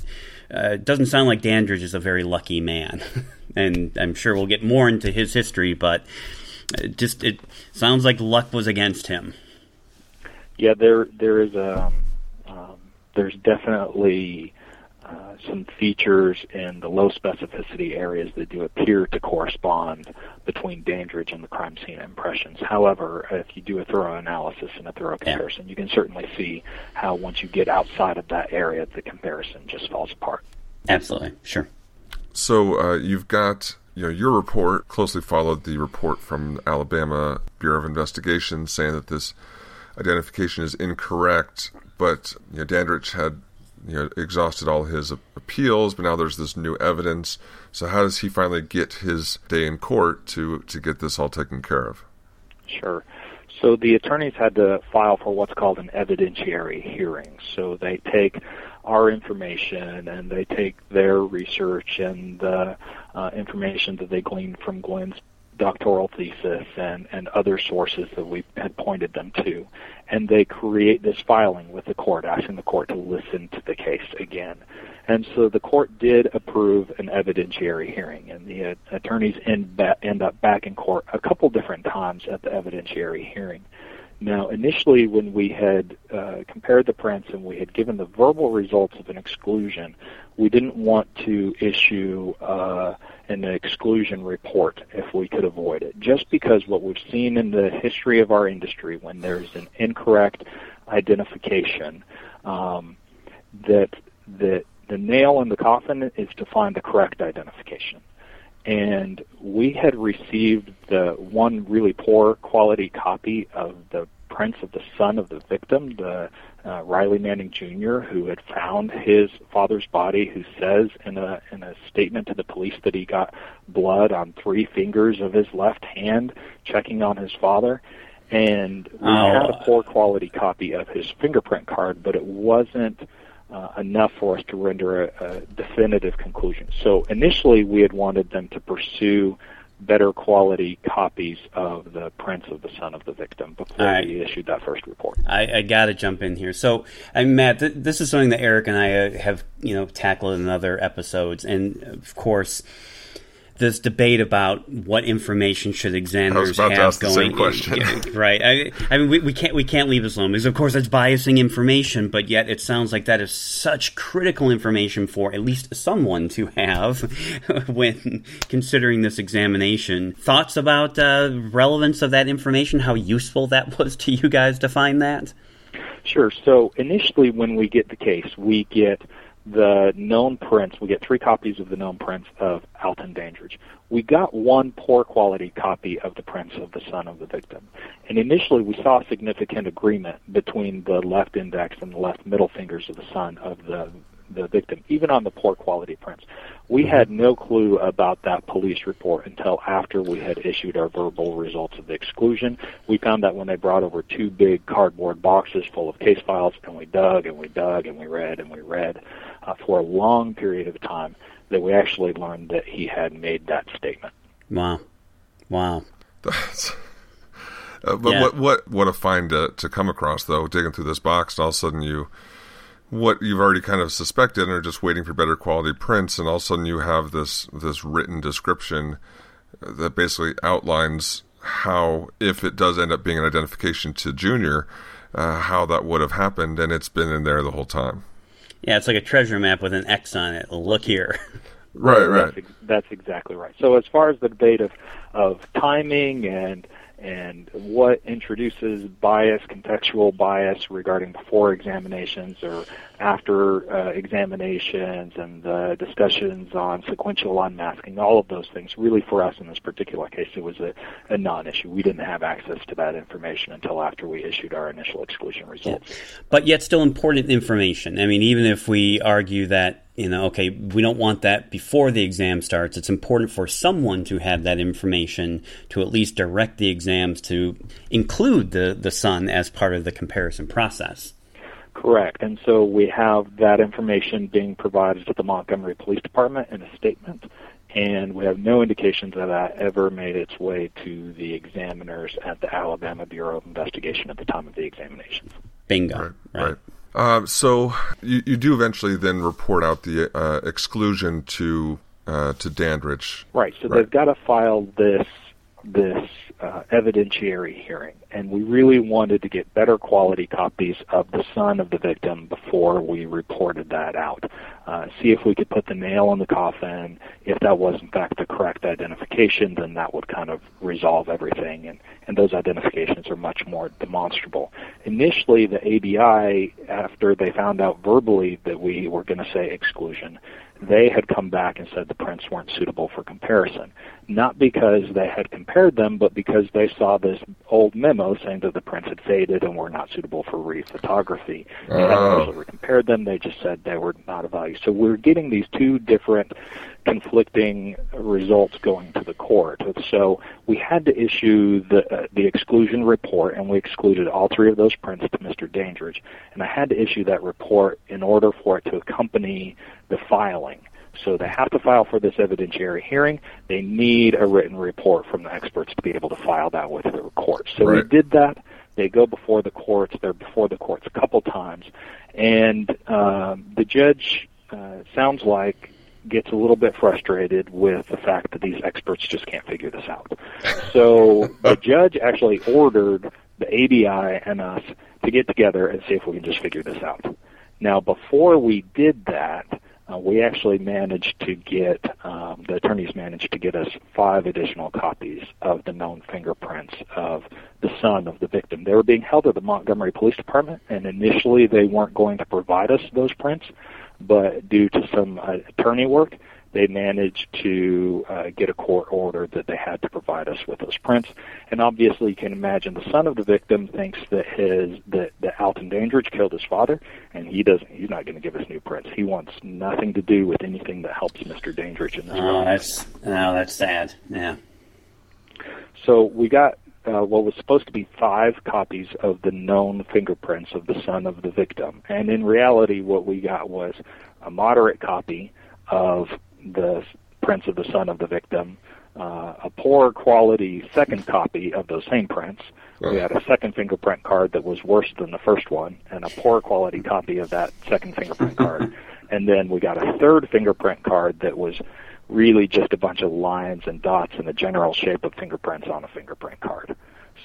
uh, it doesn't sound like Dandridge is a very lucky man, and I'm sure we'll get more into his history, but it just it sounds like luck was against him. Yeah, there there is a um, um, there's definitely uh, some features in the low specificity areas that do appear to correspond between Dandridge and the crime scene impressions. However, if you do a thorough analysis and a thorough comparison, yeah. you can certainly see how once you get outside of that area, the comparison just falls apart. Absolutely, sure. So uh, you've got you know your report closely followed the report from Alabama Bureau of Investigation saying that this identification is incorrect, but you know, Dandridge had you know exhausted all his appeals, but now there's this new evidence. So how does he finally get his day in court to to get this all taken care of? Sure. So the attorneys had to file for what's called an evidentiary hearing. So they take our information and they take their research and the uh, information that they gleaned from Glenn's doctoral thesis and, and other sources that we had pointed them to. And they create this filing with the court, asking the court to listen to the case again. And so the court did approve an evidentiary hearing, and the uh, attorneys end, ba- end up back in court a couple different times at the evidentiary hearing. Now, initially, when we had uh, compared the prints and we had given the verbal results of an exclusion, we didn't want to issue uh, an exclusion report if we could avoid it. Just because what we've seen in the history of our industry, when there's an incorrect identification, um, that that the nail in the coffin is to find the correct identification and we had received the one really poor quality copy of the prints of the son of the victim, the uh, Riley Manning Jr., who had found his father's body, who says in a in a statement to the police that he got blood on three fingers of his left hand, checking on his father. And we oh. had a poor quality copy of his fingerprint card, but it wasn't uh, enough for us to render a, a definitive conclusion. So initially, we had wanted them to pursue better quality copies of the prints of the son of the victim before right. we issued that first report. I, I got to jump in here. So, I Matt, th- this is something that Eric and I uh, have you know tackled in other episodes, and of course this debate about what information should examiners have going. In, right. I, I, mean, we, we, can't we can't leave this alone because, of course, that's biasing information. But yet, it sounds like that is such critical information for at least someone to have when considering this examination. Thoughts about uh, relevance of that information? How useful that was to you guys to find that? Sure. So initially, when we get the case, we get the known prints. We get three copies of the known prints of Alton Dandridge. We got one poor quality copy of the prints of the son of the victim. And initially we saw significant agreement between the left index and the left middle fingers of the son of the the victim, even on the poor quality prints. We had no clue about that police report until after we had issued our verbal results of the exclusion. We found that when they brought over two big cardboard boxes full of case files, and we dug and we dug and we read and we read uh, for a long period of time that we actually learned that he had made that statement. Wow, wow. That's, uh, but yeah. what what what a find to, to come across though, digging through this box, and all of a sudden you what you've already kind of suspected and are just waiting for better quality prints, and all of a sudden you have this this written description that basically outlines how, if it does end up being an identification to Junior, uh, how that would have happened, and it's been in there the whole time. Yeah, it's like a treasure map with an X on it. Look here. Right, right. That's, that's exactly right. So as far as the debate of of timing and and what introduces bias, contextual bias regarding before examinations or after uh, examinations and the discussions on sequential unmasking, all of those things. Really, for us in this particular case, it was a, a non-issue. We didn't have access to that information until after we issued our initial exclusion results. Yeah. But yet, still important information. I mean, even if we argue that you know, okay, we don't want that before the exam starts. It's important for someone to have that information to at least direct the exams to include the, the son as part of the comparison process. Correct. And so we have that information being provided to the Montgomery Police Department in a statement, and we have no indications that that ever made its way to the examiners at the Alabama Bureau of Investigation at the time of the examinations. Bingo. Right. right. right. Um, so you, you do eventually then report out the uh, exclusion to uh, to Dandridge. Right. So right. they've got to file this this uh, evidentiary hearing, and we really wanted to get better quality copies of the son of the victim before we reported that out. Uh, see if we could put the nail in the coffin. If that was in fact the correct identification, then that would kind of resolve everything, and, and those identifications are much more demonstrable. Initially, the ABI, after they found out verbally that we were going to say exclusion, they had come back and said the prints weren't suitable for comparison. Not because they had compared them, but because they saw this old memo saying that the prints had faded and were not suitable for rephotography. They hadn't oh. actually compared them. They just said they were not of value. So we're getting these two different conflicting results going to the court. So we had to issue the uh, the exclusion report, and we excluded all three of those prints to Mr. Dandridge. And I had to issue that report in order for it to accompany the filing. So they have to file for this evidentiary hearing. They need a written report from the experts to be able to file that with the court. So Right. we did that. They go before the courts. They're before the courts a couple times, and um, the judge uh, sounds like gets a little bit frustrated with the fact that these experts just can't figure this out. So the judge actually ordered the ABI and us to get together and see if we can just figure this out. Now, before we did that, uh, we actually managed to get um, the attorneys managed to get us five additional copies of the known fingerprints of the son of the victim. They were being held at the Montgomery Police Department, and initially they weren't going to provide us those prints, but due to some uh, attorney work, they managed to uh, get a court order that they had to provide us with those prints. And obviously, you can imagine the son of the victim thinks that his that, that Alton Dandridge killed his father, and he doesn't. He's not going to give us new prints. He wants nothing to do with anything that helps Mr. Dandridge in this. Oh, that's oh, that's sad. Yeah. So we got uh, what was supposed to be five copies of the known fingerprints of the son of the victim, and in reality, what we got was a moderate copy of the prints of the son of the victim, uh, a poor quality second copy of those same prints. We had a second fingerprint card that was worse than the first one, and a poor quality copy of that second fingerprint card. And then we got a third fingerprint card that was really just a bunch of lines and dots in the general shape of fingerprints on a fingerprint card.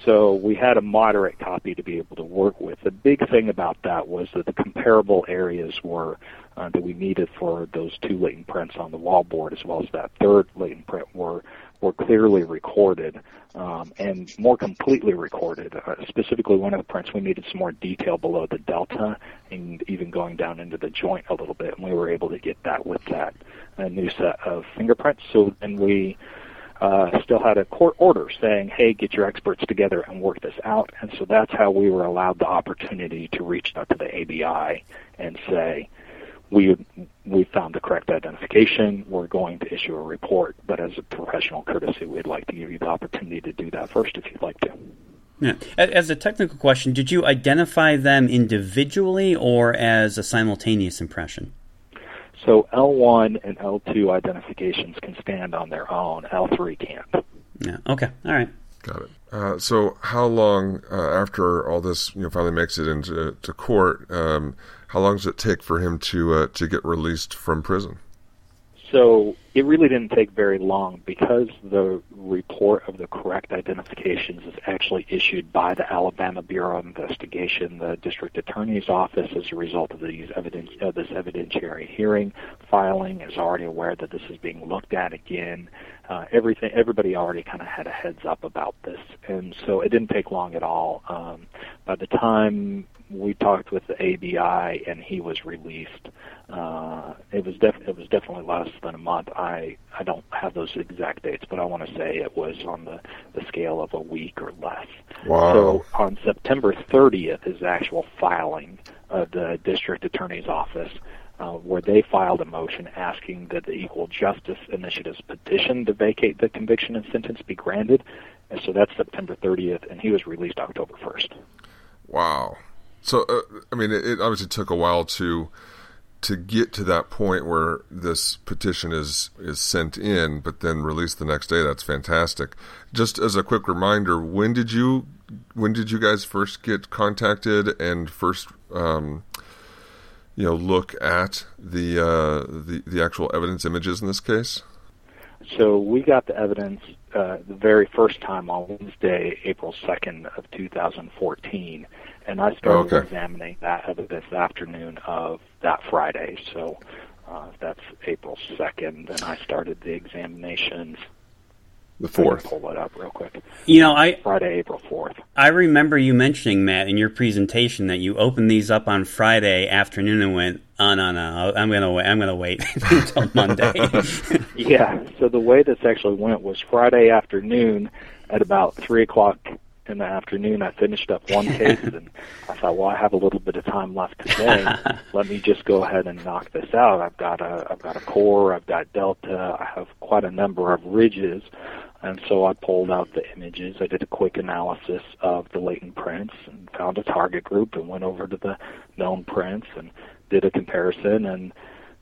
So we had a moderate copy to be able to work with. The big thing about that was that the comparable areas were uh, that we needed for those two latent prints on the wallboard, as well as that third latent print, were were clearly recorded um, and more completely recorded. Uh, specifically, one of the prints we needed some more detail below the delta and even going down into the joint a little bit, and we were able to get that with that a new set of fingerprints. So then we uh, still had a court order saying, "Hey, get your experts together and work this out." And so that's how we were allowed the opportunity to reach out to the ABI and say, "We we found the correct identification. We're going to issue a report, but as a professional courtesy, we'd like to give you the opportunity to do that first if you'd like to." Yeah. As a technical question, did you identify them individually or as a simultaneous impression? So L1 and L2 identifications can stand on their own. L3 can't. Yeah. Okay. All right. Got it. Uh, so, how long uh, after all this, you know, finally makes it into to court? Um, how long does it take for him to uh, to get released from prison? So it really didn't take very long because the report of the correct identifications is actually issued by the Alabama Bureau of Investigation, the district attorney's office, as a result of these evidence, uh, this evidentiary hearing. Filing is already aware that this is being looked at again. Uh, everything, everybody already kind of had a heads up about this, and so it didn't take long at all. Um, by the time we talked with the ABI and he was released. Uh, it was def- it was definitely less than a month. I I don't have those exact dates, but I want to say it was on the the scale of a week or less. Wow. So on September 30th is the actual filing of the district attorney's office. Uh, where they filed a motion asking that the Equal Justice Initiative's petition to vacate the conviction and sentence be granted. And so that's September 30th, and he was released October 1st. Wow. So, uh, I mean, it, it obviously took a while to to get to that point where this petition is is sent in, but then released the next day. That's fantastic. Just as a quick reminder, when did you when did you guys first get contacted and first um, you know look at the uh, the the actual evidence images in this case? So we got the evidence uh, the very first time on Wednesday, April 2nd of 2014, and I started Okay. examining that evidence afternoon of that Friday. So uh, that's April 2nd, and I started the examinations. The I can fourth. Pull it up real quick. You know, I Friday, April 4th. I remember you mentioning Matt in your presentation that you opened these up on Friday afternoon and went, "Oh no, no, I'm gonna wait. I'm gonna wait until Monday." Yeah. So the way this actually went was Friday afternoon at about three o'clock in the afternoon. I finished up one case, and I thought, well, I have a little bit of time left today. Let me just go ahead and knock this out. I've got a I've got a core, I've got delta, I have quite a number of ridges. And so I pulled out the images. I did a quick analysis of the latent prints and found a target group and went over to the known prints and did a comparison and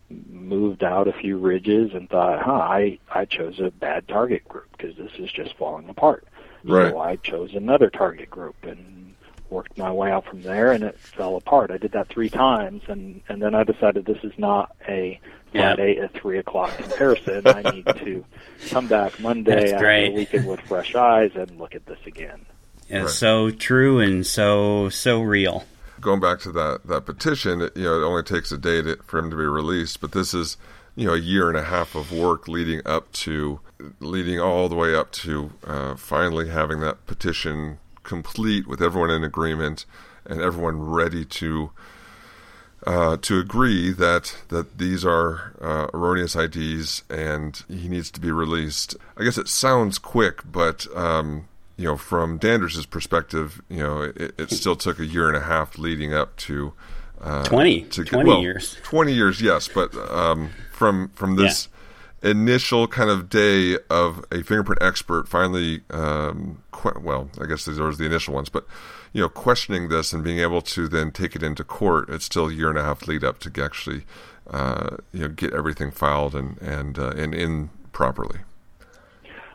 moved out a few ridges and thought, huh, I, I chose a bad target group because this is just falling apart. Right. So I chose another target group and worked my way out from there and it fell apart. I did that three times and, and then I decided this is not a Friday at three o'clock comparison. I need to come back Monday after the weekend with fresh eyes and look at this again. It's Right. so true and so so real. going back to that that petition, it, you know, it only takes a day to, for him to be released, but this is you know a year and a half of work leading up to leading all the way up to uh, finally having that petition complete with everyone in agreement and everyone ready to uh, to agree that that these are uh, erroneous IDs and he needs to be released. I guess it sounds quick, but um, you know, from Dandridge's perspective, you know, it, it still took a year and a half leading up to uh, 20, to 20 well, years. Twenty years, yes, but um, from from this initial kind of day of a fingerprint expert finally, um, que- well, I guess these are the initial ones, but you know, questioning this and being able to then take it into court, it's still a year and a half lead up to actually, uh, you know, get everything filed and and uh, and in properly.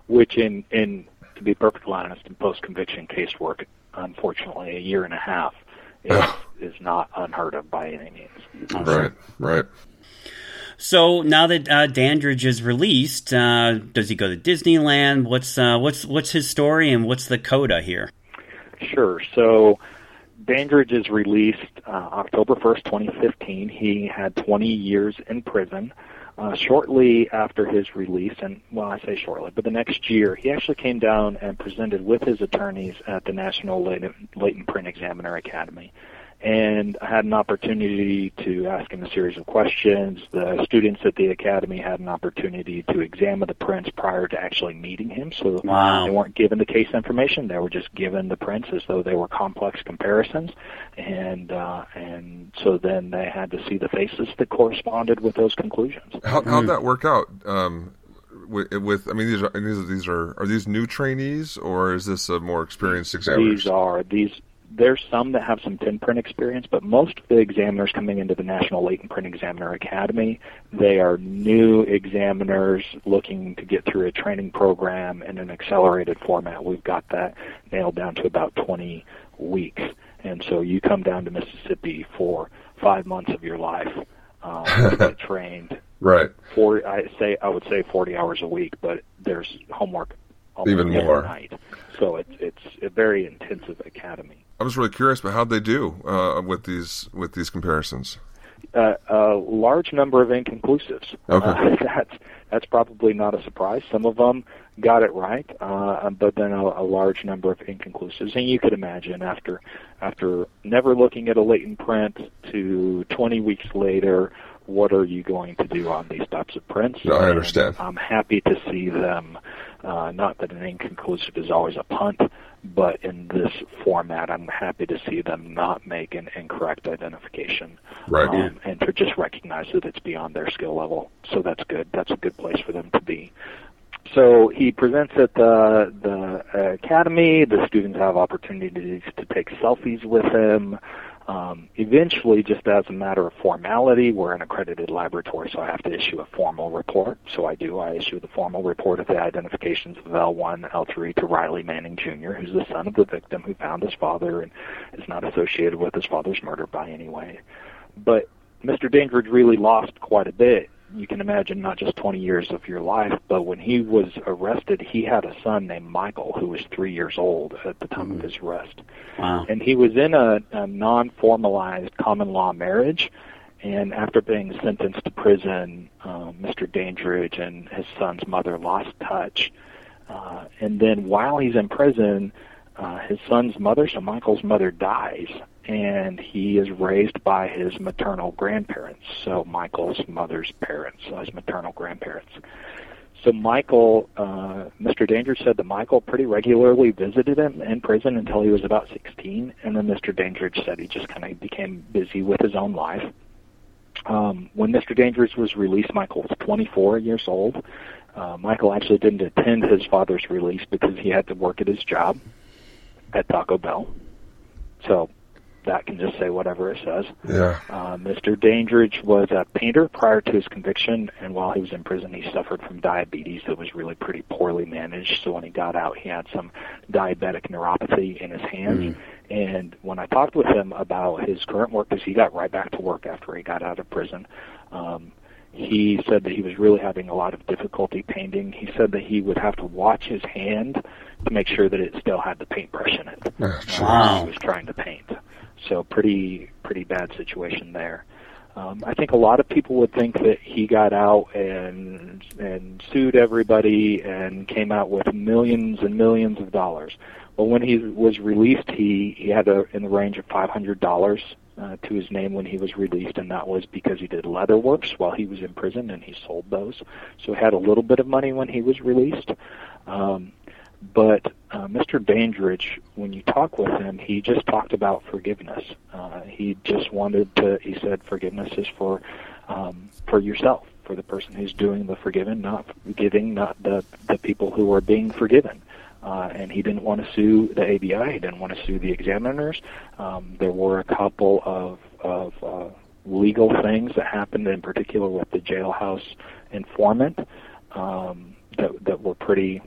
which in in to be perfectly honest, in post conviction casework, unfortunately, a year and a half is is not unheard of by any means. Right, right. So now that uh, Dandridge is released, uh, does he go to Disneyland? What's uh, what's what's his story and what's the coda here? Sure. So Dandridge is released uh, October 1st, 2015. He had 20 years in prison. Uh, shortly after his release, and well, I say shortly, but the next year, he actually came down and presented with his attorneys at the National Latent, Latent Print Examiner Academy. And I had an opportunity to ask him a series of questions. The students at the academy had an opportunity to examine the prints prior to actually meeting him, so Wow. they weren't given the case information. They were just given the prints as though they were complex comparisons, and uh, and so then they had to see the faces that corresponded with those conclusions. How, how'd that work out? Um, with, with, I mean, these are these are these are are these new trainees or is this a more experienced examiner? These are these. There's some that have some 10 print experience, but most of the examiners coming into the National Latent Print Examiner Academy, they are new examiners looking to get through a training program in an accelerated format. We've got that nailed down to about 20 weeks, and so you come down to Mississippi for five months of your life um, to get trained. Right. Four, I say I would say 40 hours a week, but there's homework Even more. night. So it's it's a very intensive academy. I was really curious about how'd they do uh, with these with these comparisons. Uh, a large number of inconclusives. Okay. Uh, that's that's probably not a surprise. Some of them got it right, uh, but then a, a large number of inconclusives. And you could imagine after after never looking at a latent print to 20 weeks later, what are you going to do on these types of prints? No, I And understand. I'm happy to see them. Uh, not that an inconclusive is always a punt, but in this format, I'm happy to see them not make an incorrect identification Right. um, and to just recognize that it's beyond their skill level. So that's good. That's a good place for them to be. So he presents at the the academy. The students have opportunities to take selfies with him. Um, eventually, just as a matter of formality, we're an accredited laboratory, so I have to issue a formal report. So I do. I issue the formal report of the identifications of L1, L3 to Riley Manning Jr., who's the son of the victim who found his father and is not associated with his father's murder by any way. But Mr. Dandridge really lost quite a bit. You can imagine not just 20 years of your life, but when he was arrested, he had a son named Michael who was three years old at the time of his arrest. Wow. And he was in a, a non-formalized common law marriage. And after being sentenced to prison, uh, Mr. Dandridge and his son's mother lost touch. Uh, and then while he's in prison, uh, his son's mother, so Michael's mother, dies, and he is raised by his maternal grandparents, so Michael's mother's parents, so his maternal grandparents. so Michael, uh, Mr. Dandridge said that Michael pretty regularly visited him in prison until he was about 16, and then Mr. Dandridge said he just kind of became busy with his own life. Um, when Mr. Dandridge was released, Michael was 24 years old. Uh, Michael actually didn't attend his father's release because he had to work at his job at Taco Bell. So that can just say whatever it says. Yeah. Uh, Mr. Dandridge was a painter prior to his conviction, and while he was in prison, he suffered from diabetes that was really pretty poorly managed. So when he got out, he had some diabetic neuropathy in his hands. And when I talked with him about his current work, because he got right back to work after he got out of prison, um, he said that he was really having a lot of difficulty painting. He said that he would have to watch his hand to make sure that it still had the paintbrush in it. Oh. Wow. He was trying to paint. So pretty pretty bad situation there. Um, I think a lot of people would think that he got out and and sued everybody and came out with millions and millions of dollars. Well, when he was released, he he had a in the range of five hundred dollars uh, to his name when he was released, and that was because he did leather works while he was in prison and he sold those. So he had a little bit of money when he was released. Um, but uh, Mr. Bainbridge, when you talk with him, he just talked about forgiveness. Uh, he just wanted to. He said forgiveness is for um, for yourself, for the person who's doing the forgiving, not giving, not the the people who are being forgiven. Uh, and he didn't want to sue the ABI. He didn't want to sue the examiners. Um, there were a couple of of uh, legal things that happened, in particular with the jailhouse informant, um, that that were pretty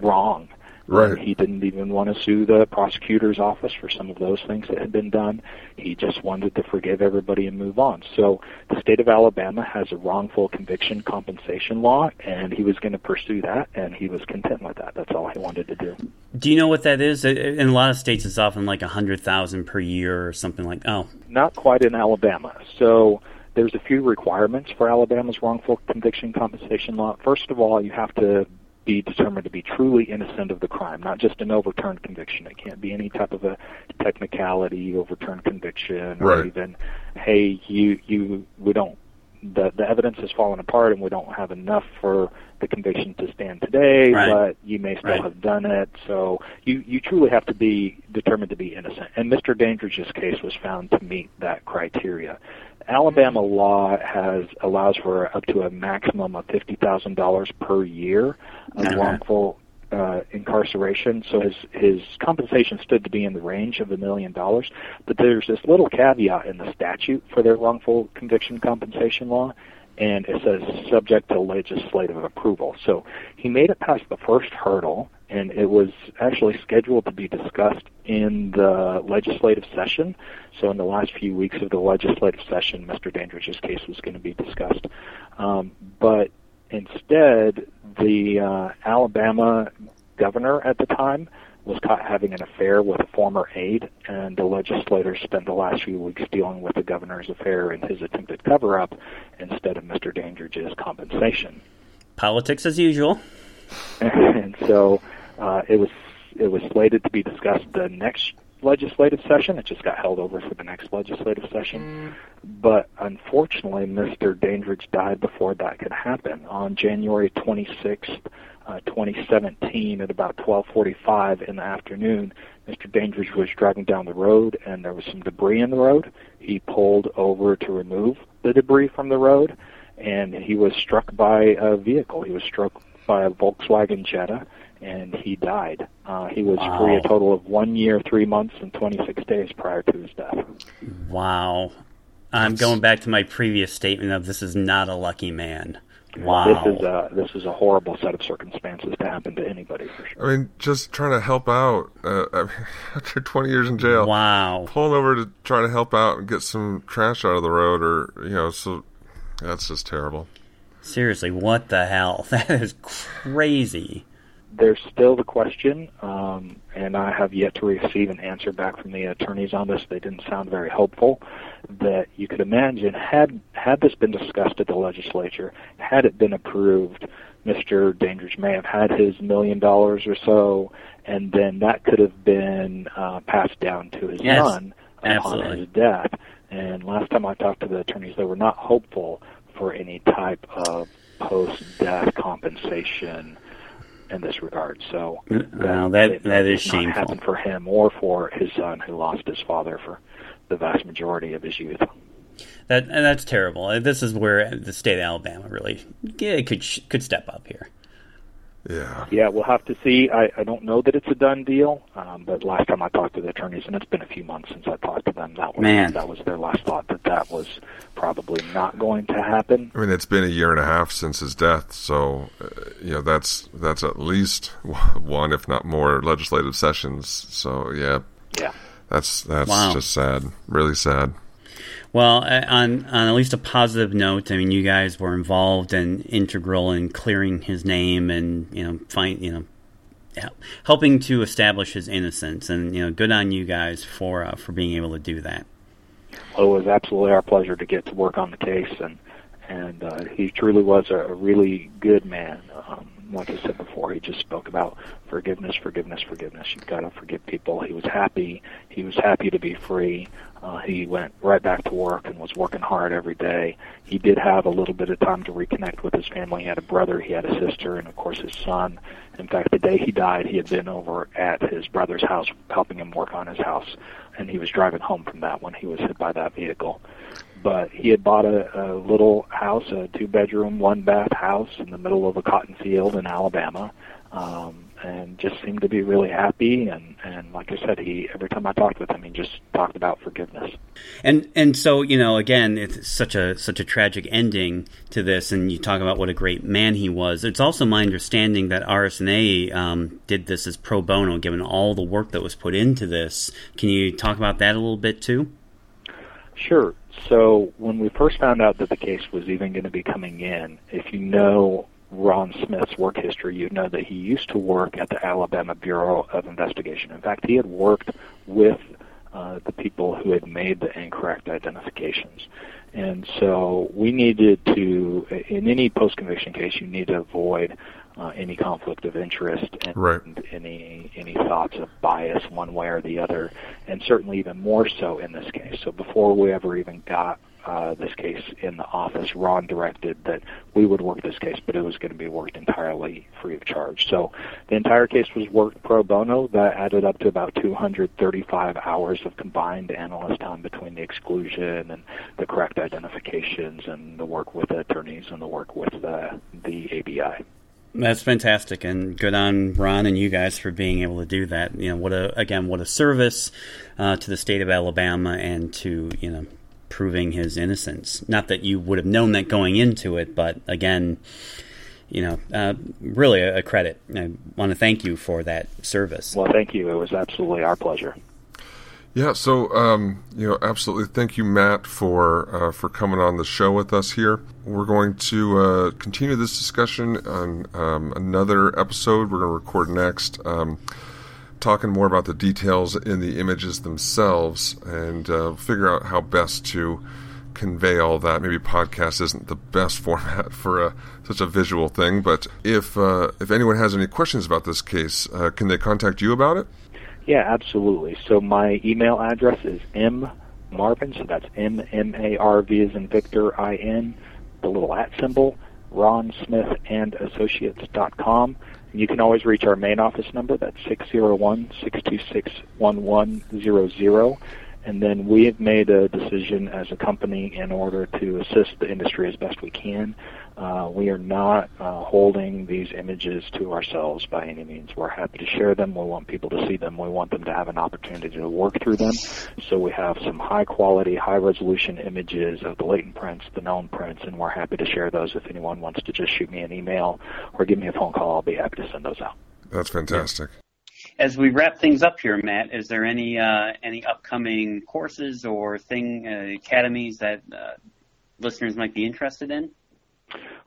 wrong. Right. He didn't even want to sue the prosecutor's office for some of those things that had been done. He just wanted to forgive everybody and move on. So the state of Alabama has a wrongful conviction compensation law, and he was going to pursue that, and he was content with that. That's all he wanted to do. Do you know what that is? In a lot of states, it's often like a hundred thousand per year or something like. Oh, Not quite in Alabama. So there's a few requirements for Alabama's wrongful conviction compensation law. First of all, you have to be determined to be truly innocent of the crime, not just an overturned conviction. It can't be any type of a technicality, overturned conviction, or Right. even, hey, you you we don't the the evidence has fallen apart and we don't have enough for the conviction to stand today, Right. but you may still Right. have done it. So you you truly have to be determined to be innocent. And Mr. Dandridge's case was found to meet that criteria. Alabama law has allows for up to a maximum of fifty thousand dollars per year of Okay. wrongful uh, incarceration. So his his compensation stood to be in the range of a million dollars. But there's this little caveat in the statute for their wrongful conviction compensation law, and it says subject to legislative approval. So he made it past the first hurdle, and it was actually scheduled to be discussed in the legislative session. So in the last few weeks of the legislative session, Mr. Dandridge's case was going to be discussed. Um, but instead, the uh, Alabama governor at the time was caught having an affair with a former aide, and the legislators spent the last few weeks dealing with the governor's affair and his attempted cover-up instead of Mr. Dandridge's compensation. politics as usual. and so uh, it was it was slated to be discussed the next legislative session. It just got held over for the next legislative session. But unfortunately, Mr. Dandridge died before that could happen on January 26th, uh, 2017, at about 12:45 in the afternoon. Mr. Dandridge was driving down the road, and there was some debris in the road. He pulled over to remove the debris from the road, and he was struck by a vehicle. He was struck by a Volkswagen Jetta, and he died. Uh, he was Wow. free a total of one year, three months, and 26 days prior to his death. Wow. I'm going back to my previous statement of this is not a lucky man. Wow. This Wow. is a this is a horrible set of circumstances to happen to anybody for sure. I mean, just trying to help out uh, I mean, after 20 years in jail. Wow. Pulling over to try to help out and get some trash out of the road, or you know, so that's just terrible. Seriously, what the hell? That is crazy. There's still the question, um, and I have yet to receive an answer back from the attorneys on this. They didn't sound very hopeful. That you could imagine had had this been discussed at the legislature, had it been approved, Mr. Dandridge may have had his million dollars or so, and then that could have been uh, passed down to his Yes, son upon absolutely. his death. And last time I talked to the attorneys, they were not hopeful for any type of post-death compensation in this regard. So well, that that is shameful. happened for him or for his son, who lost his father for the vast majority of his youth. That and that's terrible. This is where the state of Alabama really yeah, could could step up here. Yeah. Yeah, we'll have to see. I, I don't know that it's a done deal, um, but last time I talked to the attorneys, and it's been a few months since I talked to them, that was Man. that was their last thought that that was probably not going to happen. I mean, it's been a year and a half since his death, so uh, you know that's that's at least one, if not more, legislative sessions. So yeah, Yeah. that's that's Wow. just sad, really sad. Well, uh, on on at least a positive note, I mean, you guys were involved and integral in clearing his name and you know find you know helping to establish his innocence, and you know, good on you guys for uh, for being able to do that. Well, it was absolutely our pleasure to get to work on the case, and and uh, he truly was a, a really good man. Um, like I said before, he just spoke about forgiveness, forgiveness, forgiveness. You've got to forgive people. He was happy. He was happy to be free. Uh, he went right back to work and was working hard every day. He did have a little bit of time to reconnect with his family. He had a brother, he had a sister, and of course his son. In fact, the day he died, he had been over at his brother's house helping him work on his house, and he was driving home from that when he was hit by that vehicle but he had bought a, a little house, a two bedroom, one bath house in the middle of a cotton field in Alabama, um, and just seemed to be really happy. And, and like I said, he every time I talked with him, he just talked about forgiveness. And and so you know, again, it's such a such a tragic ending to this, and you talk about what a great man he was. It's also my understanding that RSNA um, did this as pro bono, given all the work that was put into this. Can you talk about that a little bit too? Sure. So when we first found out that the case was even going to be coming in, if you know Ron Smith's work history, you know that he used to work at the Alabama Bureau of Investigation. In fact, he had worked with uh, the people who had made the incorrect identifications. And so we needed to, in any post-conviction case, you need to avoid uh, any conflict of interest and Right. any any thoughts of bias one way or the other, and certainly even more so in this case. So before we ever even got uh, this case in the office, Ron directed that we would work this case, but it was going to be worked entirely free of charge. So the entire case was worked pro bono. That added up to about 235 hours of combined analyst time between the exclusion and the correct identifications and the work with the attorneys and the work with the, the ABI. That's fantastic, and good on Ron and you guys for being able to do that. You know, what a again, what a service uh, to the state of Alabama and to you know proving his innocence. Not that you would have known that going into it, but again, you know, uh, really a, a credit. I want to thank you for that service. Well, thank you. It was absolutely our pleasure. Yeah, so um, you know, absolutely. Thank you, Matt, for uh, for coming on the show with us here. We're going to uh, continue this discussion on um, another episode. We're going to record next, um, talking more about the details in the images themselves, and uh, figure out how best to convey all that. Maybe podcast isn't the best format for a, such a visual thing, but if uh, if anyone has any questions about this case, uh, can they contact you about it? Yeah, absolutely. So my email address is m marvin. So that's m m a r v as in Victor I N, the little at symbol, Ron Smith and Associates dot com. You can always reach our main office number. That's six zero one six two six one one zero zero. And then we have made a decision as a company in order to assist the industry as best we can. Uh, we are not uh, holding these images to ourselves by any means. We're happy to share them. We want people to see them. We want them to have an opportunity to work through them. So we have some high quality, high resolution images of the latent prints, the known prints, and we're happy to share those. If anyone wants to just shoot me an email or give me a phone call, I'll be happy to send those out. That's fantastic. As we wrap things up here, Matt, is there any uh, any upcoming courses or thing uh, academies that uh, listeners might be interested in?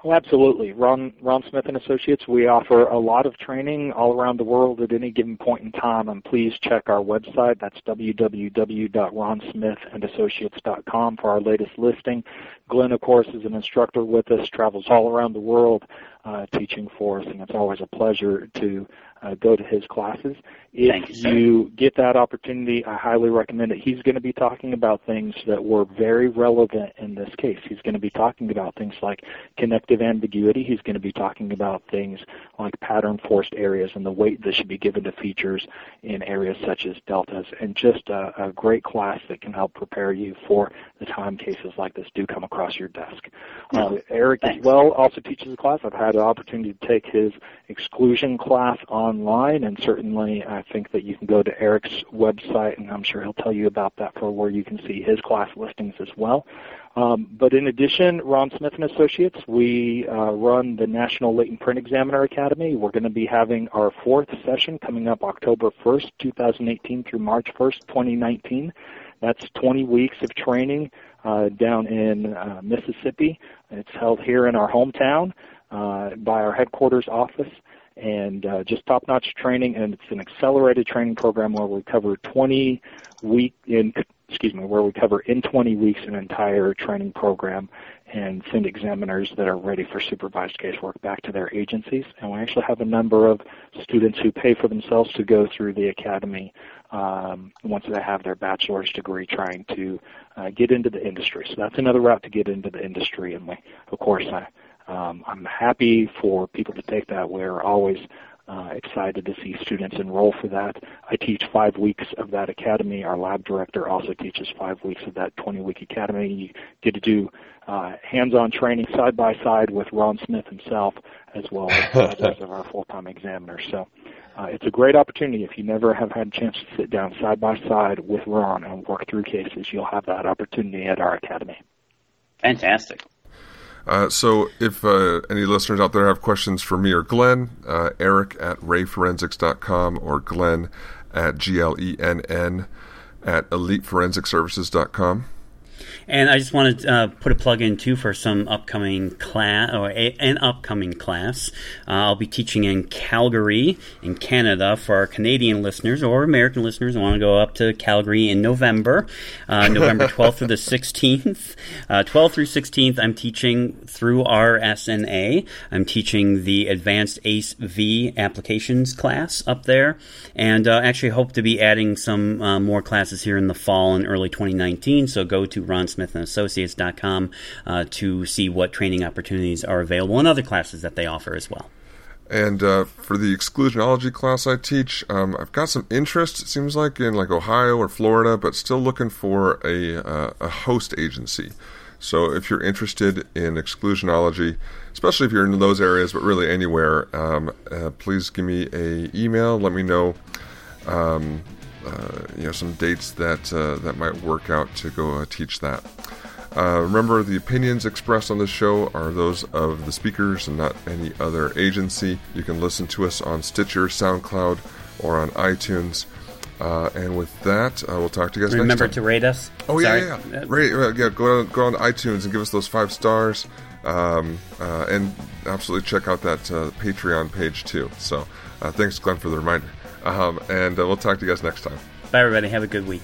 Oh, absolutely. Ron, Ron Smith and Associates, we offer a lot of training all around the world at any given point in time, and please check our website. That's www.ronsmithandassociates.com for our latest listing. Glenn, of course, is an instructor with us, travels all around the world uh, teaching for us, and it's always a pleasure to uh, go to his classes. If you, you, get that opportunity, I highly recommend it. He's going to be talking about things that were very relevant in this case. He's going to be talking about things like connective ambiguity. He's going to be talking about things like pattern forced areas and the weight that should be given to features in areas such as deltas, and just a, a great class that can help prepare you for the time cases like this do come across your desk. Uh, Eric Thanks. as well also teaches a class. I've had an opportunity to take his exclusion class online, and certainly I think that you can go to Eric's website, and I'm sure he'll tell you about that for where you can see his class listings as well. Um, but in addition, Ron Smith and Associates, we uh, run the National Latent Print Examiner Academy. We're going to be having our fourth session coming up October 1st, 2018 through March 1st, 2019. That's 20 weeks of training uh, down in uh, Mississippi. It's held here in our hometown uh, by our headquarters office and uh, just top-notch training. And it's an accelerated training program where we cover 20 week in excuse me where we cover in 20 weeks an entire training program and send examiners that are ready for supervised casework back to their agencies. And we actually have a number of students who pay for themselves to go through the academy um, once they have their bachelor's degree trying to uh, get into the industry. So that's another route to get into the industry. And we, of course, I, um, I'm happy for people to take that. We're always uh, excited to see students enroll for that. I teach five weeks of that academy. Our lab director also teaches five weeks of that 20-week academy. You get to do uh, hands-on training side by side with Ron Smith himself, as well as others of our full-time examiners. So uh, it's a great opportunity. If you never have had a chance to sit down side by side with Ron and work through cases, you'll have that opportunity at our academy. Fantastic. Uh, so, if uh, any listeners out there have questions for me or Glenn, uh, Eric at rayforensics.com or Glenn at G L E N N at eliteforensicservices.com. And I just want to uh, put a plug in too for some upcoming class or a, an upcoming class. Uh, I'll be teaching in Calgary in Canada for our Canadian listeners or American listeners who want to go up to Calgary in November, uh, November 12th through the 16th. 12th through 16th, I'm teaching through RSNA. I'm teaching the Advanced ACE V applications class up there, and uh, actually hope to be adding some uh, more classes here in the fall and early 2019. So go to ronsmithandassociates.com uh, to see what training opportunities are available and other classes that they offer as well. And uh, for the exclusionology class I teach, um, I've got some interest. It seems like in like Ohio or Florida, but still looking for a uh, a host agency. So if you're interested in exclusionology, especially if you're in those areas, but really anywhere, um, uh, please give me a email. Let me know. Um, uh, you know some dates that uh, that might work out to go uh, teach that. Uh, remember, the opinions expressed on this show are those of the speakers and not any other agency. You can listen to us on Stitcher, SoundCloud, or on iTunes. Uh, and with that, we'll talk to you guys Remember next time. Remember to rate us. Oh Sorry. yeah, yeah, rate, yeah. Go on, go on iTunes and give us those five stars, um, and absolutely check out that Patreon page too. So, thanks, Glenn, for the reminder. Um, and uh, we'll talk to you guys next time. Bye, everybody. Have a good week.